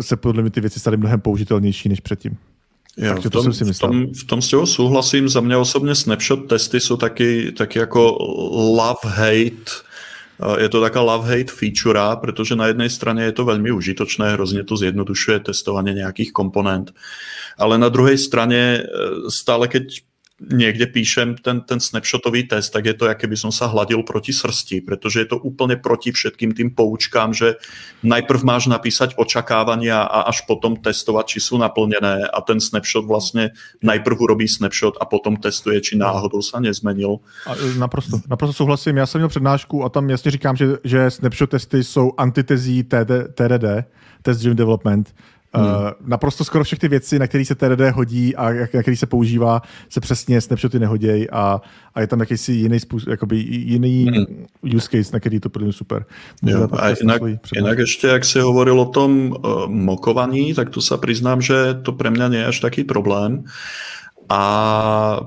se podle mě ty věci staly mnohem použitelnější než předtím. Jo, v, tom, si v, tom, v tom s těho souhlasím. Za mě osobně snapshot testy jsou taky, taky jako love-hate je to taká love-hate feature, protože na jednej straně je to velmi užitočné, hrozně to zjednodušuje testování nějakých komponent, ale na druhé straně e, stále, keď někde píšem ten, ten snapshotový test, tak je to, jak by som sa hladil proti srsti, protože je to úplně proti všetkým tým poučkám, že najprv máš napísať očakávania a až potom testovat, či jsou naplněné a ten snapshot vlastně najprv urobí snapshot a potom testuje, či náhodou se nezmenil. A e, naprosto, naprosto souhlasím. Já jsem měl přednášku a tam jasně říkám, že, že snapshot testy jsou antitezí TD, TDD, Test Driven Development, Hmm. Uh, naprosto skoro všechny věci, na které se TDD hodí a na který se používá, se přesně snapshoty nehodějí a, a je tam jakýsi jiný způsob, jakoby jiný hmm. use case, na který to pro super. Jo, a jinak, jinak ještě, jak si hovoril o tom uh, mokovaní, tak tu se přiznám, že to pro mě je až taký problém. A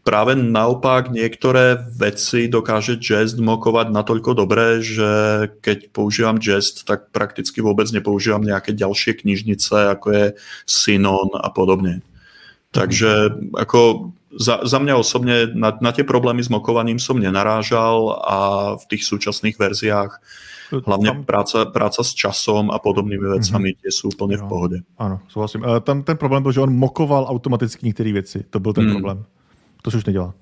práve naopak niektoré veci dokáže Jest mokovať natoľko dobré, že keď používam Jest, tak prakticky vôbec nepoužívam nejaké ďalšie knižnice, ako je Synon a podobne. Takže ako za, za mňa osobne na, na tie problémy s mokovaním som nenarážal a v tých súčasných verziách hlavně tam... práce, práce s časom a podobnými věcami mm-hmm. sú úplně v pohodě. Ano, souhlasím. Tam ten problém byl, že on mokoval automaticky některé věci. To byl ten mm. problém. To se už nedělá.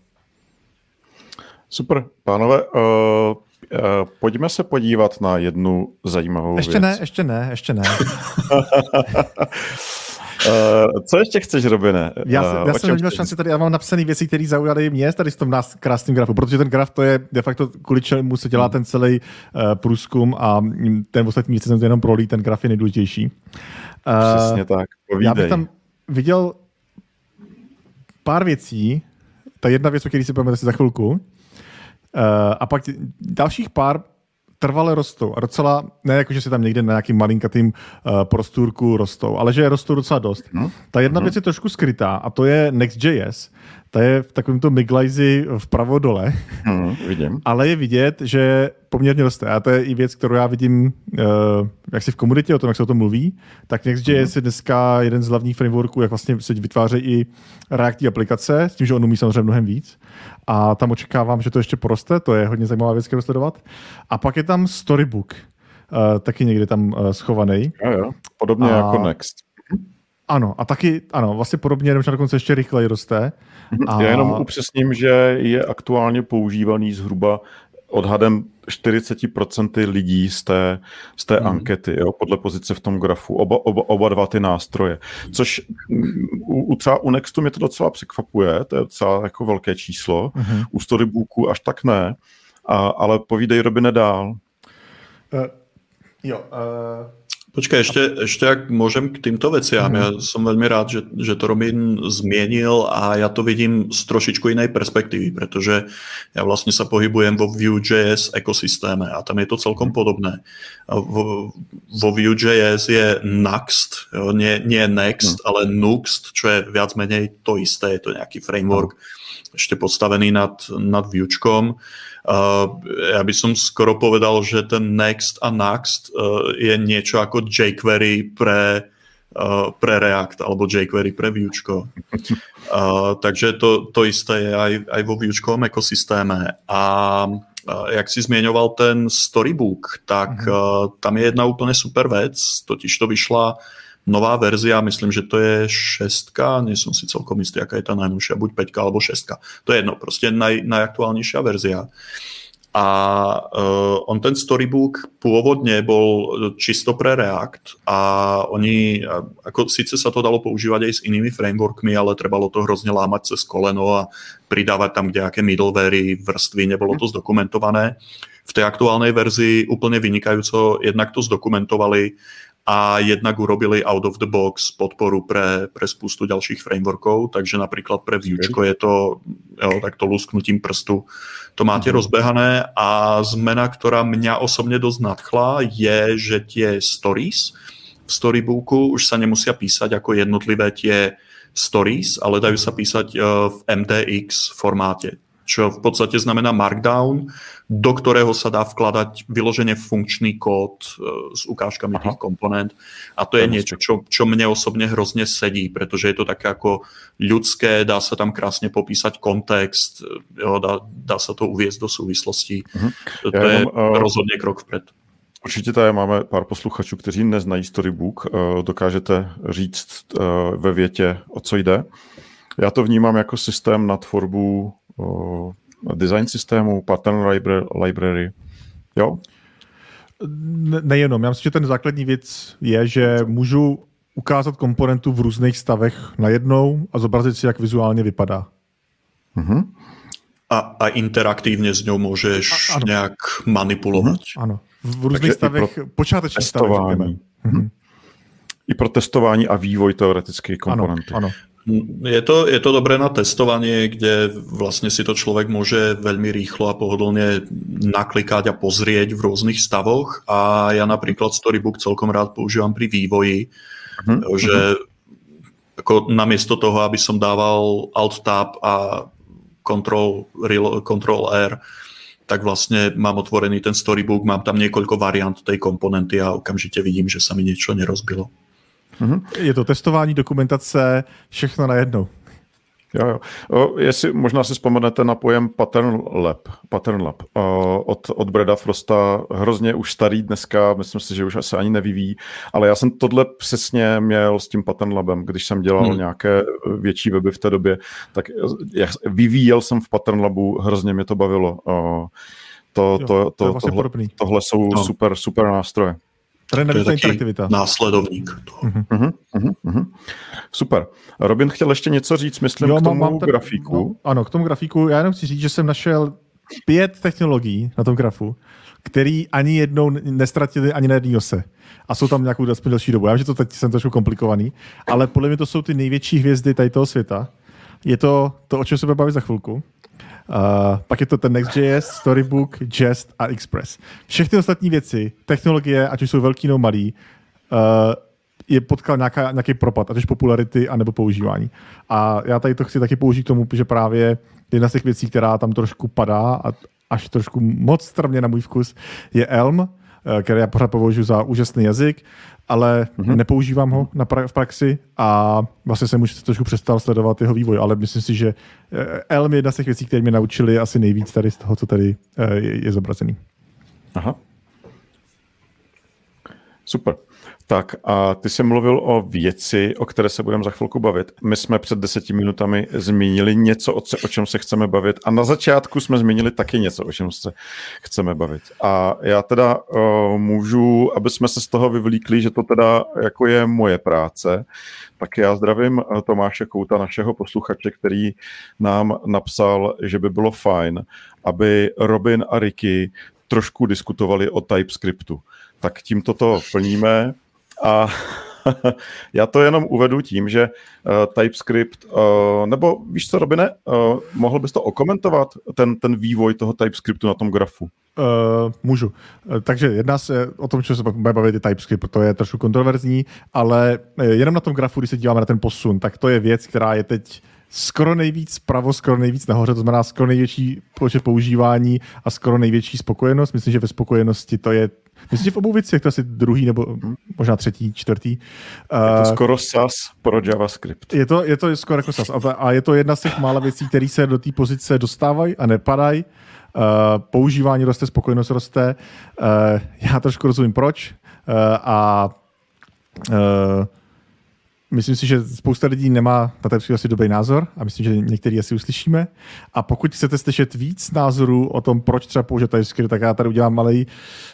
Super. Pánové, uh, uh, pojďme se podívat na jednu zajímavou ještě věc. ne, ještě ne, ještě ne. Uh, co ještě chceš, Robine? Já, uh, já jsem neměl šanci tady, já mám napsané věci, které zaujaly mě tady v tom nás krásným grafu, protože ten graf to je de facto, kvůli čemu se dělá hmm. ten celý uh, průzkum a ten ostatní věci jsem to jenom prolí, ten graf je nejdůležitější. Uh, Přesně tak, povídej. Já bych tam viděl pár věcí, ta jedna věc, o které si budeme za chvilku. Uh, a pak dalších pár trvale rostou a docela, ne jako, že si tam někde na nějakým malinkatým uh, prostůrku rostou, ale že rostou docela dost. No. Ta jedna no. věc je trošku skrytá a to je Next.js. Ta je v takovémto miglajzi vpravo dole. No, vidím. Ale je vidět, že poměrně roste. A to je i věc, kterou já vidím, uh, jak si v komunitě, o tom, jak se o tom mluví, tak Next.js je dneska jeden z hlavních frameworků, jak vlastně se vytvářejí i reaktní aplikace, s tím, že on umí samozřejmě mnohem víc. A tam očekávám, že to ještě poroste, to je hodně zajímavá věc, kterou sledovat. A pak je tam Storybook, uh, taky někde tam uh, schovaný. Jo, jo. Podobně a... jako Next. Ano, a taky, ano, vlastně podobně, jenom dokonce ještě rychleji roste. A... Já jenom upřesním, že je aktuálně používaný zhruba odhadem 40% lidí z té, z té hmm. ankety, jo, podle pozice v tom grafu, oba, oba, oba dva ty nástroje. Což u, u třeba u Nextu mě to docela překvapuje, to je docela jako velké číslo, hmm. u Storybooku až tak ne, a, ale povídej Robine dál. Uh, jo, uh, Počkej, ešte, ešte ak môžem k týmto veciam. Mm. Ja som veľmi rád, že, že to Robin zmienil a ja to vidím z trošičku inej perspektívy, pretože ja vlastne sa pohybujem vo Vue.js ekosystéme a tam je to celkom podobné. Vo, vo Vue.js je Nuxt, jo, nie, nie Next, mm. ale Nuxt, čo je viac menej to isté, je to nejaký framework mm. ešte postavený nad, nad Vuečkom. Uh, ja by som skoro povedal, že ten Next a Next uh, je niečo ako jQuery pre, uh, pre React alebo jQuery pre Vuečko. Uh, takže to, to isté je aj, aj vo Vuečkovom ekosystéme. A uh, jak si zmieňoval ten Storybook, tak mm-hmm. uh, tam je jedna úplne super vec, totiž to vyšla nová verzia, myslím, že to je šestka, nie som si celkom istý, aká je tá najnovšia, buď 5 alebo šestka. To je jedno, prostě naj, najaktuálnejšia verzia. A uh, on ten storybook pôvodne bol čisto pre React a oni, ako síce sa to dalo používať aj s inými frameworkmi, ale trebalo to hrozne lámať cez koleno a pridávať tam nejaké middleware, vrstvy, nebolo to zdokumentované. V tej aktuálnej verzii úplne vynikajúco jednak to zdokumentovali, a jednak urobili out of the box podporu pre, pre spoustu dalších frameworkov, takže například pre Vuečko je to jo, takto lusknutím prstu to máte mm-hmm. rozbehané a zmena, která mě osobně dost nadchla, je, že tie stories v storybooku už se nemusia písať jako jednotlivé tie stories, ale dajú sa písať eh, v MDX formáte. Čo v podstate znamená Markdown, do ktorého sa dá vkladať vyložene funkčný kód e, s ukážkami Aha. tých komponent. A to je niečo, čo, čo mne osobne hrozne sedí, pretože je to také ako ľudské, dá sa tam krásne popísať kontext, jo, dá, dá sa to uviezť do súvislostí. Uh-huh. To, to je mám, uh... rozhodne krok vpred. Určitě tady máme pár posluchačů, kteří neznají Storybook. Dokážete říct ve větě, o co jde? Já to vnímám jako systém na tvorbu design systému, pattern library. Jo? Ne, nejenom. Já myslím, že ten základní věc je, že můžu ukázat komponentu v různých stavech najednou a zobrazit si, jak vizuálně vypadá. Uh-huh. A, a interaktivně s ňou můžeš a, nějak manipulovat. Uh-huh. Ano v různých stavech, pro počátečních stavech, Mm-hmm. I pro testování a vývoj teoretické komponenty. Ano, ano. Je to, je to dobré na testovanie, kde vlastne si to človek môže veľmi rýchlo a pohodlne naklikať a pozrieť v rôznych stavoch a ja napríklad Storybook celkom rád používam pri vývoji, uh-huh. že ako namiesto toho, aby som dával Alt-Tab a Control, Control R, tak vlastne mám otvorený ten storybook, mám tam niekoľko variant tej komponenty a okamžite vidím, že sa mi niečo nerozbilo. Mm-hmm. Je to testování, dokumentace, všechno najednou. Jo, jo. O, jestli možná si vzpomenete na pojem Pattern Lab, Pattern Lab o, od, od Breda Frosta, hrozně už starý dneska, myslím si, že už asi ani nevyvíjí, ale já jsem tohle přesně měl s tím Pattern Labem, když jsem dělal hmm. nějaké větší weby v té době, tak vyvíjel jsem v Pattern Labu, hrozně mě to bavilo. O, to, jo, to, to, to, vlastně tohle, tohle jsou no. super, super nástroje. Trenavitá interaktivita. Následovník. Uh-huh, uh-huh, uh-huh. Super. Robin chtěl ještě něco říct, myslím, jo, k tomu mám, mám grafiku. No, ano, k tomu grafiku. Já jenom chci říct, že jsem našel pět technologií na tom grafu, který ani jednou nestratili ani na jedné ose. A jsou tam nějakou aspoň delší dobu. Já vím, že to teď jsem trošku komplikovaný, ale podle mě to jsou ty největší hvězdy tady toho světa. Je to to, o čem se bude bavit za chvilku. Pak je to ten Next.js, Storybook, Jest a Express. Všechny ostatní věci, technologie, ať už jsou velký nebo malý, uh, je potkal nějaká, nějaký propad, ať už popularity, anebo používání. A já tady to chci taky použít k tomu, že právě jedna z těch věcí, která tam trošku padá a až trošku moc strmě na můj vkus, je Elm, eh, který já pořád považuji za úžasný jazyk ale mm-hmm. nepoužívám ho na pra- v praxi a vlastně jsem už trošku přestal sledovat jeho vývoj, ale myslím si, že eh, Elm je jedna z těch věcí, které mě naučili asi nejvíc tady z toho, co tady eh, je, je zobrazený. Aha. Super. Tak a ty jsi mluvil o věci, o které se budeme za chvilku bavit. My jsme před deseti minutami zmínili něco, o čem se chceme bavit a na začátku jsme zmínili taky něco, o čem se chceme bavit. A já teda uh, můžu, aby jsme se z toho vyvlíkli, že to teda jako je moje práce, tak já zdravím eh, Tomáše Kouta, našeho posluchače, který nám napsal, že by bylo fajn, aby Robin a Ricky trošku diskutovali o TypeScriptu. Tak tím toto plníme. A já to jenom uvedu tím, že uh, TypeScript, uh, nebo víš co, Robine, uh, mohl bys to okomentovat, ten, ten vývoj toho TypeScriptu na tom grafu? Uh, můžu. Takže jedná se o tom, co se bude bavit i TypeScript, to je trošku kontroverzní, ale jenom na tom grafu, když se díváme na ten posun, tak to je věc, která je teď skoro nejvíc pravo, skoro nejvíc nahoře, to znamená skoro největší počet používání a skoro největší spokojenost. Myslím, že ve spokojenosti to je Myslím, že v obou věcech to asi druhý nebo možná třetí, čtvrtý. Je to eh, skoro SAS pro JavaScript. Je to, je to skoro jako SAS. A je to jedna z těch mála věcí, které se do té pozice dostávají a nepadají. Uh, používání roste, spokojenost roste. Uh, já trošku rozumím proč. Uh, a uh, Myslím si, že spousta lidí nemá na TypeScript asi dobrý názor a myslím, že některý asi uslyšíme. A pokud chcete slyšet víc názorů o tom, proč třeba použít TypeScript, tak já tady udělám malej,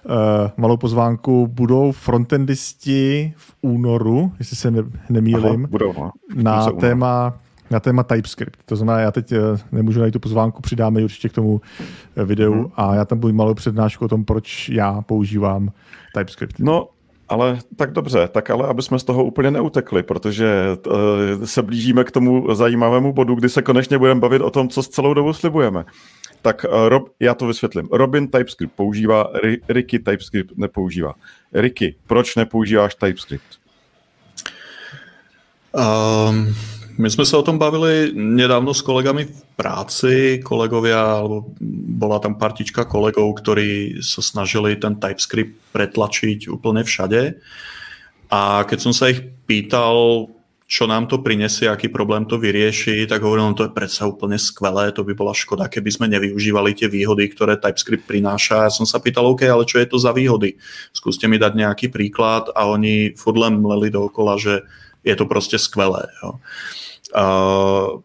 uh, malou pozvánku. Budou frontendisti v únoru, jestli se ne, nemýlim, Aha, budou, no. na téma na téma TypeScript. To znamená, já teď eh, nemůžu najít tu pozvánku, přidáme ji určitě k tomu eh, videu hmm. a já tam budu malou přednášku o tom, proč já používám TypeScript. No, ale tak dobře, tak ale aby jsme z toho úplně neutekli, protože uh, se blížíme k tomu zajímavému bodu, kdy se konečně budeme bavit o tom, co s celou dobu slibujeme. Tak uh, Rob, já to vysvětlím. Robin TypeScript používá, Ricky TypeScript nepoužívá. Ricky, proč nepoužíváš TypeScript? Um, my jsme se o tom bavili nedávno s kolegami práci kolegovia, alebo bola tam partička kolegov, ktorí sa snažili ten TypeScript pretlačiť úplne všade. A keď som sa ich pýtal, čo nám to prinesie, aký problém to vyrieši, tak hovoril, no to je predsa úplne skvelé, to by bola škoda, keby sme nevyužívali tie výhody, ktoré TypeScript prináša. Ja som sa pýtal, OK, ale čo je to za výhody? Skúste mi dať nejaký príklad a oni furt len mleli dookola, že je to proste skvelé. Jo. Uh,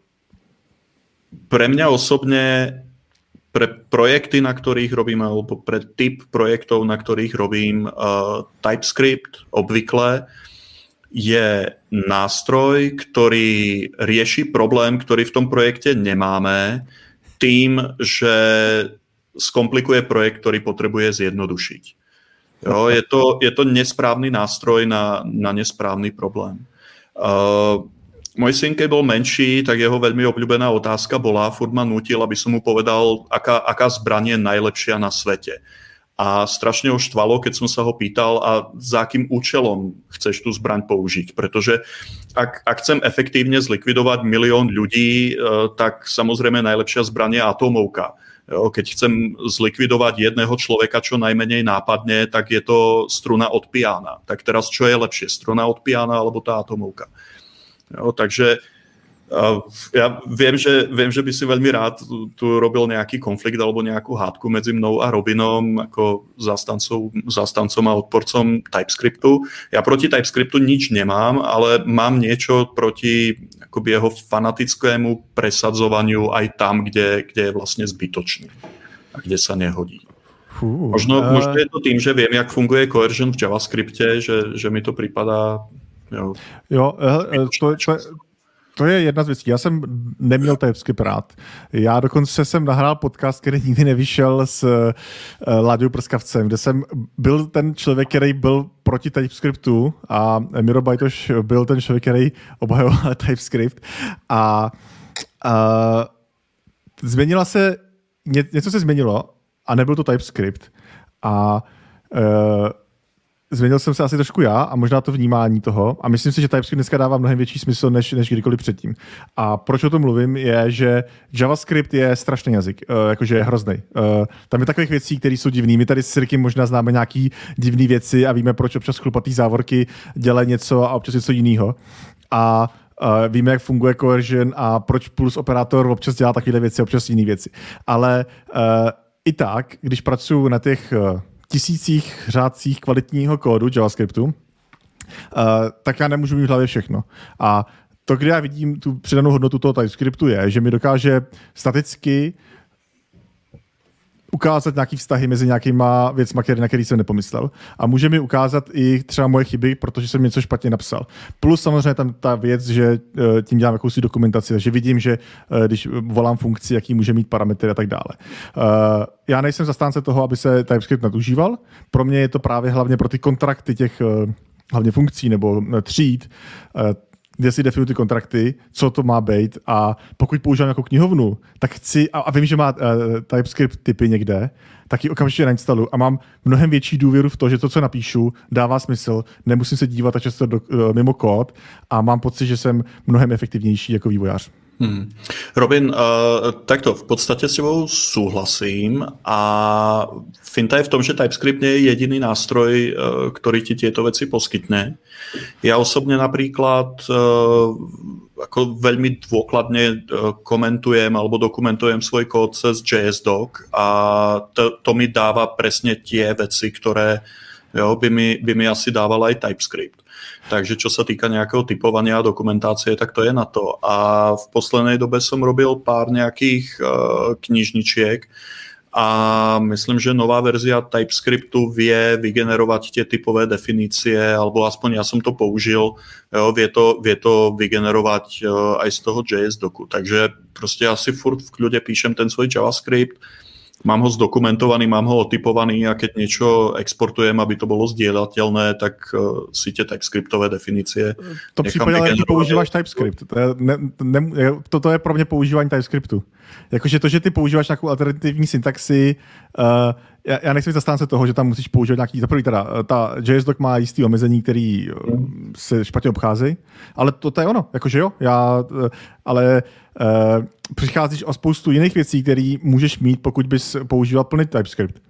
pre mňa osobne pre projekty, na ktorých robím, alebo pre typ projektov, na ktorých robím, uh, TypeScript obvykle je nástroj, ktorý rieši problém, ktorý v tom projekte nemáme, tým, že skomplikuje projekt, ktorý potrebuje zjednodušiť. Jo, je, to, je to nesprávny nástroj na, na nesprávny problém. Uh, môj syn, keď bol menší, tak jeho veľmi obľúbená otázka bola, furt ma nutil, aby som mu povedal, aká, aká zbraň je najlepšia na svete a strašne ho štvalo, keď som sa ho pýtal a za akým účelom chceš tú zbraň použiť. Pretože ak, ak chcem efektívne zlikvidovať milión ľudí, e, tak samozrejme najlepšia zbraň je atomovka. Keď chcem zlikvidovať jedného človeka čo najmenej nápadne, tak je to struna od piana. Tak teraz čo je lepšie, struna od piana alebo tá atomovka? Jo, takže ja viem že, viem, že by si veľmi rád tu, robil nejaký konflikt alebo nejakú hádku medzi mnou a Robinom ako zastancom, zastancom a odporcom TypeScriptu. Ja proti TypeScriptu nič nemám, ale mám niečo proti akoby jeho fanatickému presadzovaniu aj tam, kde, kde je vlastne zbytočný a kde sa nehodí. Fú, možno, uh... možno je to tým, že viem, jak funguje coercion v JavaScripte, že, že mi to připadá Jo, jo uh, to, to, to je jedna z věcí. Já jsem neměl TypeScript rád. Já dokonce jsem nahrál podcast, který nikdy nevyšel s uh, Láďou Prskavcem, kde jsem byl ten člověk, který byl proti TypeScriptu a Miro Bajtoš byl ten člověk, který obhajoval TypeScript a uh, změnila se, ně, něco se změnilo a nebyl to TypeScript a uh, změnil jsem se asi trošku já a možná to vnímání toho. A myslím si, že TypeScript dneska dává mnohem větší smysl než, než kdykoliv předtím. A proč o tom mluvím, je, že JavaScript je strašný jazyk, uh, jakože je hrozný. Uh, tam je takových věcí, které jsou divné. My tady s Sirkem možná známe nějaký divné věci a víme, proč občas chlupatý závorky dělají něco a občas něco jiného. A Uh, víme, jak funguje coercion a proč plus operátor občas dělá takové věci, občas jiné věci. Ale uh, i tak, když pracuji na těch uh, tisících řádcích kvalitního kódu JavaScriptu, uh, tak já nemůžu mít v hlavě všechno. A to, kde já vidím tu přidanou hodnotu toho TypeScriptu, je, že mi dokáže staticky ukázat nějaký vztahy mezi nějakýma věcmi, na který jsem nepomyslel. A může mi ukázat i třeba moje chyby, protože jsem něco špatně napsal. Plus samozřejmě tam ta věc, že eh, tím dělám jakousi dokumentaci, takže vidím, že eh, když volám funkci, jaký může mít parametry a tak dále. Eh, já nejsem zastánce toho, aby se TypeScript nadužíval. Pro mě je to právě hlavně pro ty kontrakty těch hlavně funkcí nebo tříd, kde si definuji ty kontrakty, co to má být a pokud používám jako knihovnu, tak chci, a, a vím, že má uh, TypeScript typy někde, tak ji okamžitě nainstaluji a mám mnohem větší důvěru v to, že to, co napíšu, dává smysl, nemusím se dívat a často do, uh, mimo kód a mám pocit, že jsem mnohem efektivnější jako vývojář. Hmm. Robin, uh, takto, v podstatě s tebou súhlasím a finta je v tom, že TypeScript je jediný nástroj, uh, ktorý ti tieto veci poskytne. Ja osobne napríklad uh, ako veľmi dôkladne uh, komentujem alebo dokumentujem svoj kód cez JSDoc a to, to mi dáva presne tie veci, ktoré jo, by, mi, by mi asi dával aj TypeScript. Takže čo sa týka nejakého typovania a dokumentácie, tak to je na to. A v poslednej dobe som robil pár nejakých uh, knižničiek a myslím, že nová verzia TypeScriptu vie vygenerovať tie typové definície, alebo aspoň ja som to použil, jo, vie, to, vie to vygenerovať uh, aj z toho JS doku. Takže prostě asi furt v kľude píšem ten svoj JavaScript, mám ho zdokumentovaný, mám ho otypovaný a keď niečo exportujem, aby to bolo zdieľateľné, tak uh, si tie TypeScriptové definície To případě ale ty používáš TypeScript. To, je, ne, ne, toto je pro mě používání TypeScriptu. Jakože to, že ty používáš nějakou alternativní syntaxi, uh, já, já nechci zastánce toho, že tam musíš používat nějaký, za prvý teda, eh, ta JSDoc má jistý omezení, který hmm. se špatně obchází, ale to, to je ono, jakože jo, já, ale uh, přicházíš o spoustu jiných věcí, které můžeš mít, pokud bys používal plný TypeScript.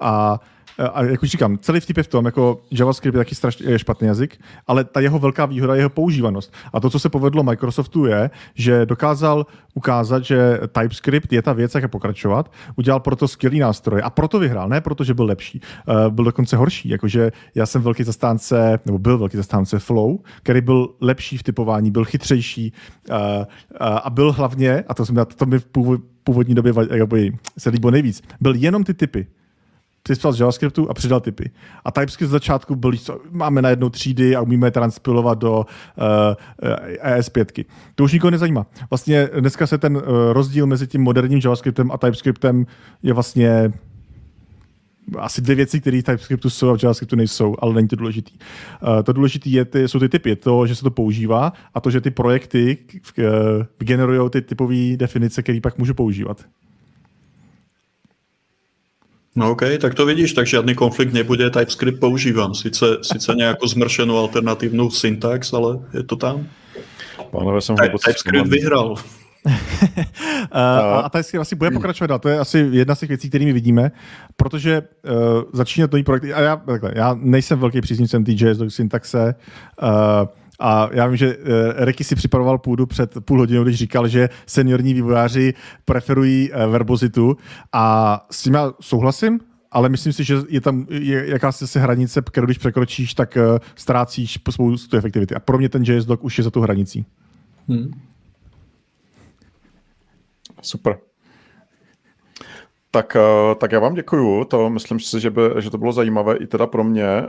A a jak už říkám, celý vtip je v tom, jako JavaScript je taky strašně špatný jazyk, ale ta jeho velká výhoda je jeho používanost. A to, co se povedlo Microsoftu, je, že dokázal ukázat, že TypeScript je ta věc, jak je pokračovat, udělal proto skvělý nástroj a proto vyhrál, ne proto, že byl lepší, uh, byl dokonce horší. Jakože já jsem velký zastánce, nebo byl velký zastánce Flow, který byl lepší v typování, byl chytřejší uh, uh, a byl hlavně, a to, jsem, to mi v původní době se líbilo nejvíc, byl jenom ty typy přispěl z JavaScriptu a přidal typy. A TypeScript z začátku byl, co, máme najednou třídy a umíme je transpilovat do uh, uh, ES5. To už nikoho nezajímá. Vlastně dneska se ten uh, rozdíl mezi tím moderním JavaScriptem a TypeScriptem je vlastně asi dvě věci, které v TypeScriptu jsou a v JavaScriptu nejsou, ale není to důležitý. Uh, to důležité je ty, jsou ty typy, to, že se to používá a to, že ty projekty uh, generují ty typové definice, které pak můžu používat. No OK, tak to vidíš, tak žádný konflikt nebude, TypeScript používám. Sice, sice nějakou zmršenou alternativnou syntax, ale je to tam. Pánové, jsem Ty, TypeScript vyhrál. a, a TypeScript asi bude pokračovat dál. To je asi jedna z těch věcí, kterými vidíme, protože uh, začíná nový projekt. A já, takhle, já nejsem velký příznivcem TJS do syntaxe. Uh, a já vím, že uh, Reky si připravoval půdu před půl hodinou, když říkal, že seniorní vývojáři preferují uh, verbozitu a s tím já souhlasím, ale myslím si, že je tam je, jakási se hranice, kterou když překročíš, tak uh, ztrácíš spoustu efektivity. A pro mě ten JS Doc už je za tu hranicí. Hmm. Super. Tak, eh, tak já vám děkuju. To myslím si, že, by, že to bylo zajímavé i teda pro mě, eh,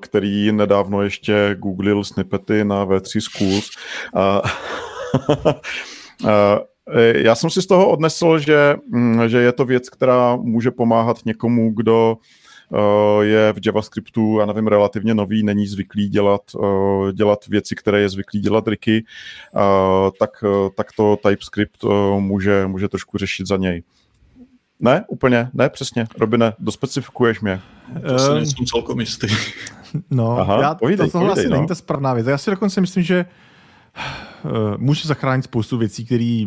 který nedávno ještě googlil snippety na V3 Schools. Já jsem si z toho odnesl, že, mm, že je to věc, která může pomáhat někomu, kdo eh, je v JavaScriptu, já nevím, relativně nový, není zvyklý dělat, dělat věci, které je zvyklý dělat Ricky, tak, tak to TypeScript může, může trošku řešit za něj. Ne, úplně, ne, přesně. Robine, dospecifikuješ mě. To si nejsem celkom jistý. No, Aha, já, povídej, to, tohle povídej, asi no. není ta správná věc. Já si dokonce myslím, že uh, může zachránit spoustu věcí, které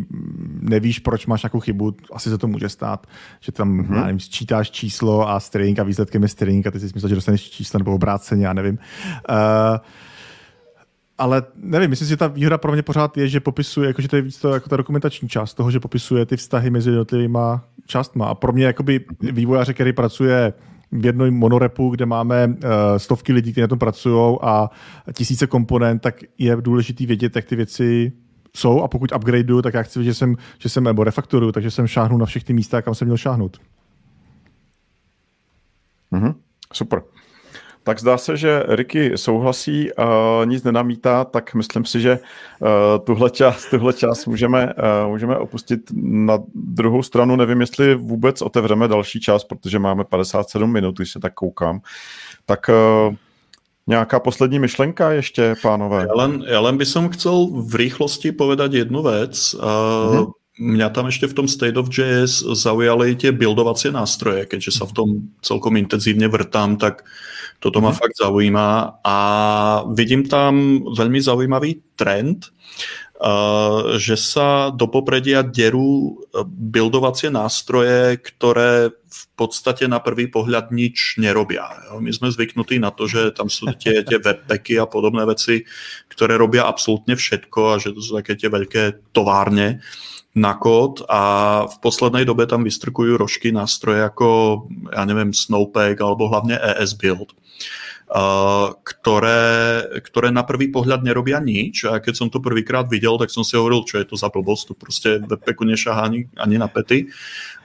nevíš, proč máš nějakou chybu, asi se to může stát, že tam, mm-hmm. nevím, sčítáš číslo a string a výsledkem je string a ty si myslíš, že dostaneš číslo nebo obráceně, já nevím. Uh, ale nevím, myslím si, že ta výhoda pro mě pořád je, že popisuje, jakože to je víc to, jako ta dokumentační část toho, že popisuje ty vztahy mezi jednotlivými částma. A pro mě jakoby vývojáře, který pracuje v jednom monorepu, kde máme uh, stovky lidí, kteří na tom pracují a tisíce komponent, tak je důležité vědět, jak ty věci jsou a pokud upgradeu, tak já chci vědět, že jsem, že jsem nebo refaktoruju, takže jsem šáhnu na všechny místa, kam jsem měl šáhnout. Mm-hmm. Super tak zdá se, že Ricky souhlasí, uh, nic nenamítá, tak myslím si, že uh, tuhle část, tuhle část můžeme, uh, můžeme opustit. Na druhou stranu nevím, jestli vůbec otevřeme další část, protože máme 57 minut, když se tak koukám. Tak uh, Nějaká poslední myšlenka ještě, pánové? Já len, já len by som chcel v rýchlosti povedať jednu vec. Uh, mm-hmm. Mňa tam ešte v tom State of JS zaujali tie buildovacie nástroje, keďže sa v tom celkom intenzívne vrtám, tak Toto mm-hmm. fakt zaujíma a vidím tam veľmi zaujímavý trend, Uh, že sa do popredia derú e, buildovacie nástroje, ktoré v podstate na prvý pohľad nič nerobia. My sme zvyknutí na to, že tam sú tie, tie webpacky a podobné veci, ktoré robia absolútne všetko a že to sú také tie veľké továrne na kód a v poslednej dobe tam vystrkujú rožky nástroje ako, ja neviem, Snowpack alebo hlavne ES Build ktoré, ktoré na prvý pohľad nerobia nič. A keď som to prvýkrát videl, tak som si hovoril, čo je to za blbosť, tu proste webpacku nešahá ani, ani na pety.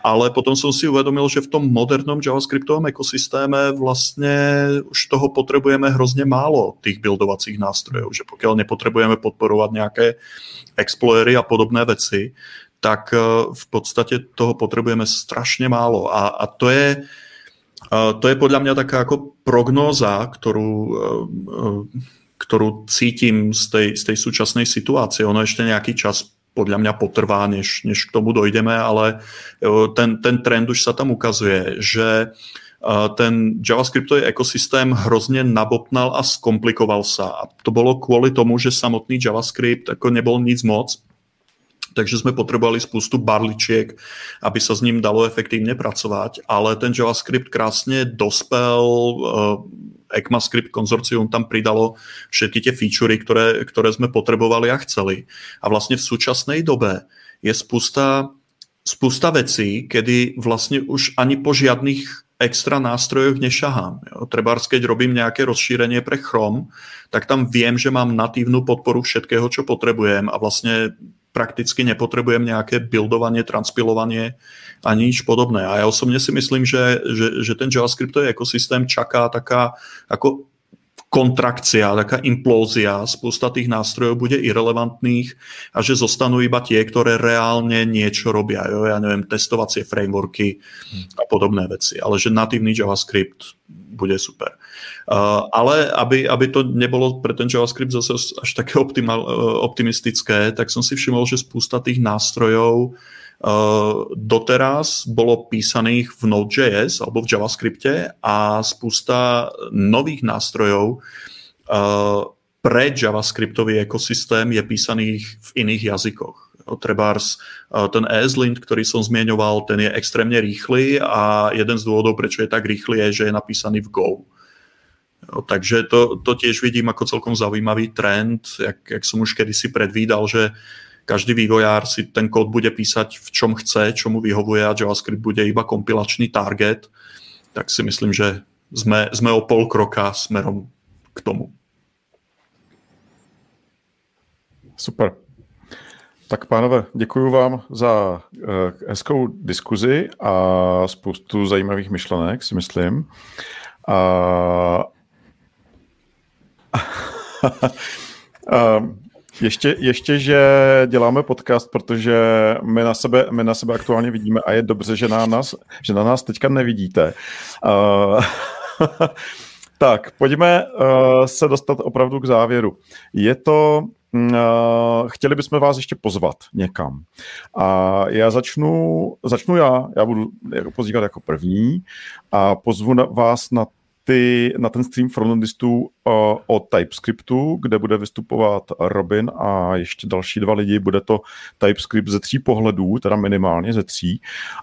Ale potom som si uvedomil, že v tom modernom javascriptovom ekosystéme vlastne už toho potrebujeme hrozne málo tých buildovacích nástrojov, že pokiaľ nepotrebujeme podporovať nejaké explorery a podobné veci, tak e, v podstate toho potrebujeme strašne málo. A, a to je to je podľa mňa taká ako prognóza, ktorú, e, e, ktorú cítim z tej, z tej súčasnej situácie. Ono ešte nejaký čas podľa mňa potrvá, než, než k tomu dojdeme, ale ten, ten trend už sa tam ukazuje, že ten JavaScriptový ekosystém hrozně nabopnal a skomplikoval sa. A to bolo kvôli tomu, že samotný JavaScript ako nebol nic moc takže jsme potřebovali spoustu barličiek, aby se s ním dalo efektivně pracovat, ale ten JavaScript krásně dospel, uh, ECMAScript konzorcium tam pridalo všetky tie featurey, ktoré, ktoré sme potrebovali a chceli. A vlastně v současné době je spousta, spousta vecí, kedy vlastně už ani po žiadnych extra nástrojoch nešahám. Trebárs, keď robím nějaké rozšírenie pre Chrome, tak tam vím, že mám natívnu podporu všetkého, čo potrebujem a vlastně prakticky nepotrebujem nějaké buildovanie, transpilovanie a nič podobné. A já osobně si myslím, že, že, že ten JavaScriptový ekosystém čaká taká jako kontrakcia, taká implózia, spousta tých nástrojov bude irrelevantných a že zostanú iba tie, ktoré reálne niečo robia. Jo? Ja neviem, testovacie frameworky a podobné veci. Ale že natívny JavaScript bude super. Uh, ale aby, aby to nebolo pre ten JavaScript zase až také optimal, uh, optimistické, tak som si všimol, že spousta tých nástrojov Uh, doteraz bolo písaných v Node.js alebo v JavaScripte a spousta nových nástrojov uh, pre JavaScriptový ekosystém je písaných v iných jazykoch. Trebárs uh, ten ESLint, ktorý som zmieňoval, ten je extrémne rýchly a jeden z dôvodov, prečo je tak rýchly, je, že je napísaný v Go. Takže to, to tiež vidím ako celkom zaujímavý trend, jak, jak som už kedysi predvídal, že každý vývojár si ten kód bude písať v čom chce, čomu vyhovuje a JavaScript bude iba kompilačný target, tak si myslím, že jsme, jsme o pol kroka smerom k tomu. Super. Tak pánové, děkuji vám za uh, hezkou diskuzi a spoustu zajímavých myšlenek, si myslím. Uh, uh, Ještě, ještě, že děláme podcast, protože my na sebe, my na sebe aktuálně vidíme a je dobře, že na nás, že na nás teďka nevidíte. Uh, tak, pojďme uh, se dostat opravdu k závěru. Je to chtěli bychom vás ještě pozvat někam. A já začnu, začnu já, já budu pozývat jako první a pozvu na vás na ty, na ten stream frontendistů o, o TypeScriptu, kde bude vystupovat Robin a ještě další dva lidi. Bude to TypeScript ze tří pohledů, teda minimálně ze tří.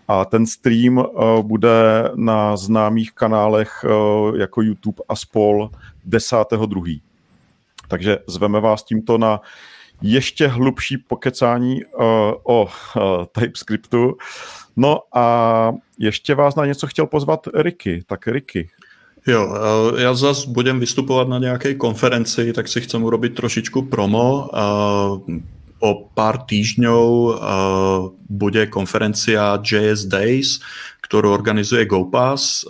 A ten stream uh, bude na známých kanálech uh, jako YouTube a spol 10.2. Takže zveme vás tímto na ještě hlubší pokecání uh, o uh, TypeScriptu. No a ještě vás na něco chtěl pozvat Ricky. Tak Ricky, Jo, eh, já zase budem vystupovat na nějaké konferenci, tak si chcem urobit trošičku promo. Eh, o pár týždňov eh, bude konferencia JS Days, kterou organizuje GoPass.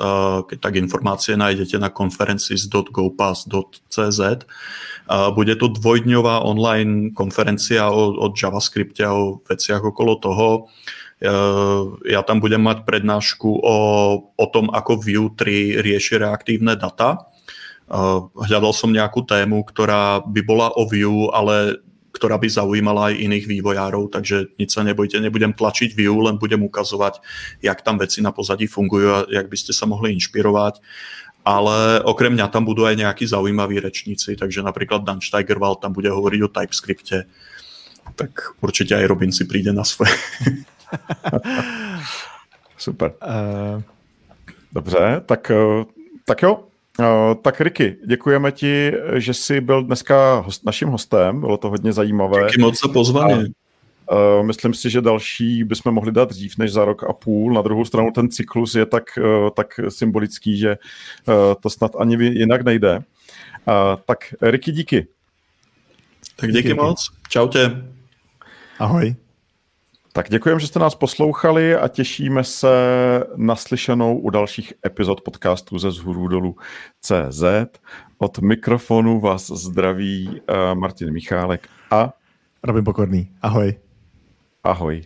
Tak informace najdete na conferences.gopass.cz. Bude to dvojdňová online konferencia o, o JavaScripte a o veciach okolo toho. Já tam budem mať prednášku o, o tom, ako Vue 3 rieši reaktívne data. Hľadal som nejakú tému, ktorá by bola o Vue, ale ktorá by zaujímala aj iných vývojárov, takže nic sa nebojte, nebudem tlačiť Vue, len budem ukazovať, jak tam veci na pozadí fungujú a jak by ste sa mohli inšpirovať. Ale okrem mňa tam budú aj nejakí zaujímaví rečníci, takže napríklad Dan Steigerwald tam bude hovoriť o TypeScripte, tak určite aj Robin si príde na svoje. Super. Uh... Dobře, tak, eh, tak jo. Uh, tak Ricky, děkujeme ti, že jsi byl dneska host, naším hostem, bylo to hodně zajímavé. Díky moc za pozvání. Uh, myslím si, že další bychom mohli dát dřív než za rok a půl. Na druhou stranu ten cyklus je tak, uh, tak symbolický, že uh, to snad ani jinak nejde. Uh, tak Ricky, díky. Tak díky, díky moc. Čau tě. Ahoj. Tak děkujeme, že jste nás poslouchali a těšíme se naslyšenou u dalších epizod podcastu ze zhůru dolů CZ. Od mikrofonu vás zdraví uh, Martin Michálek a Robin Pokorný. Ahoj. Ahoj.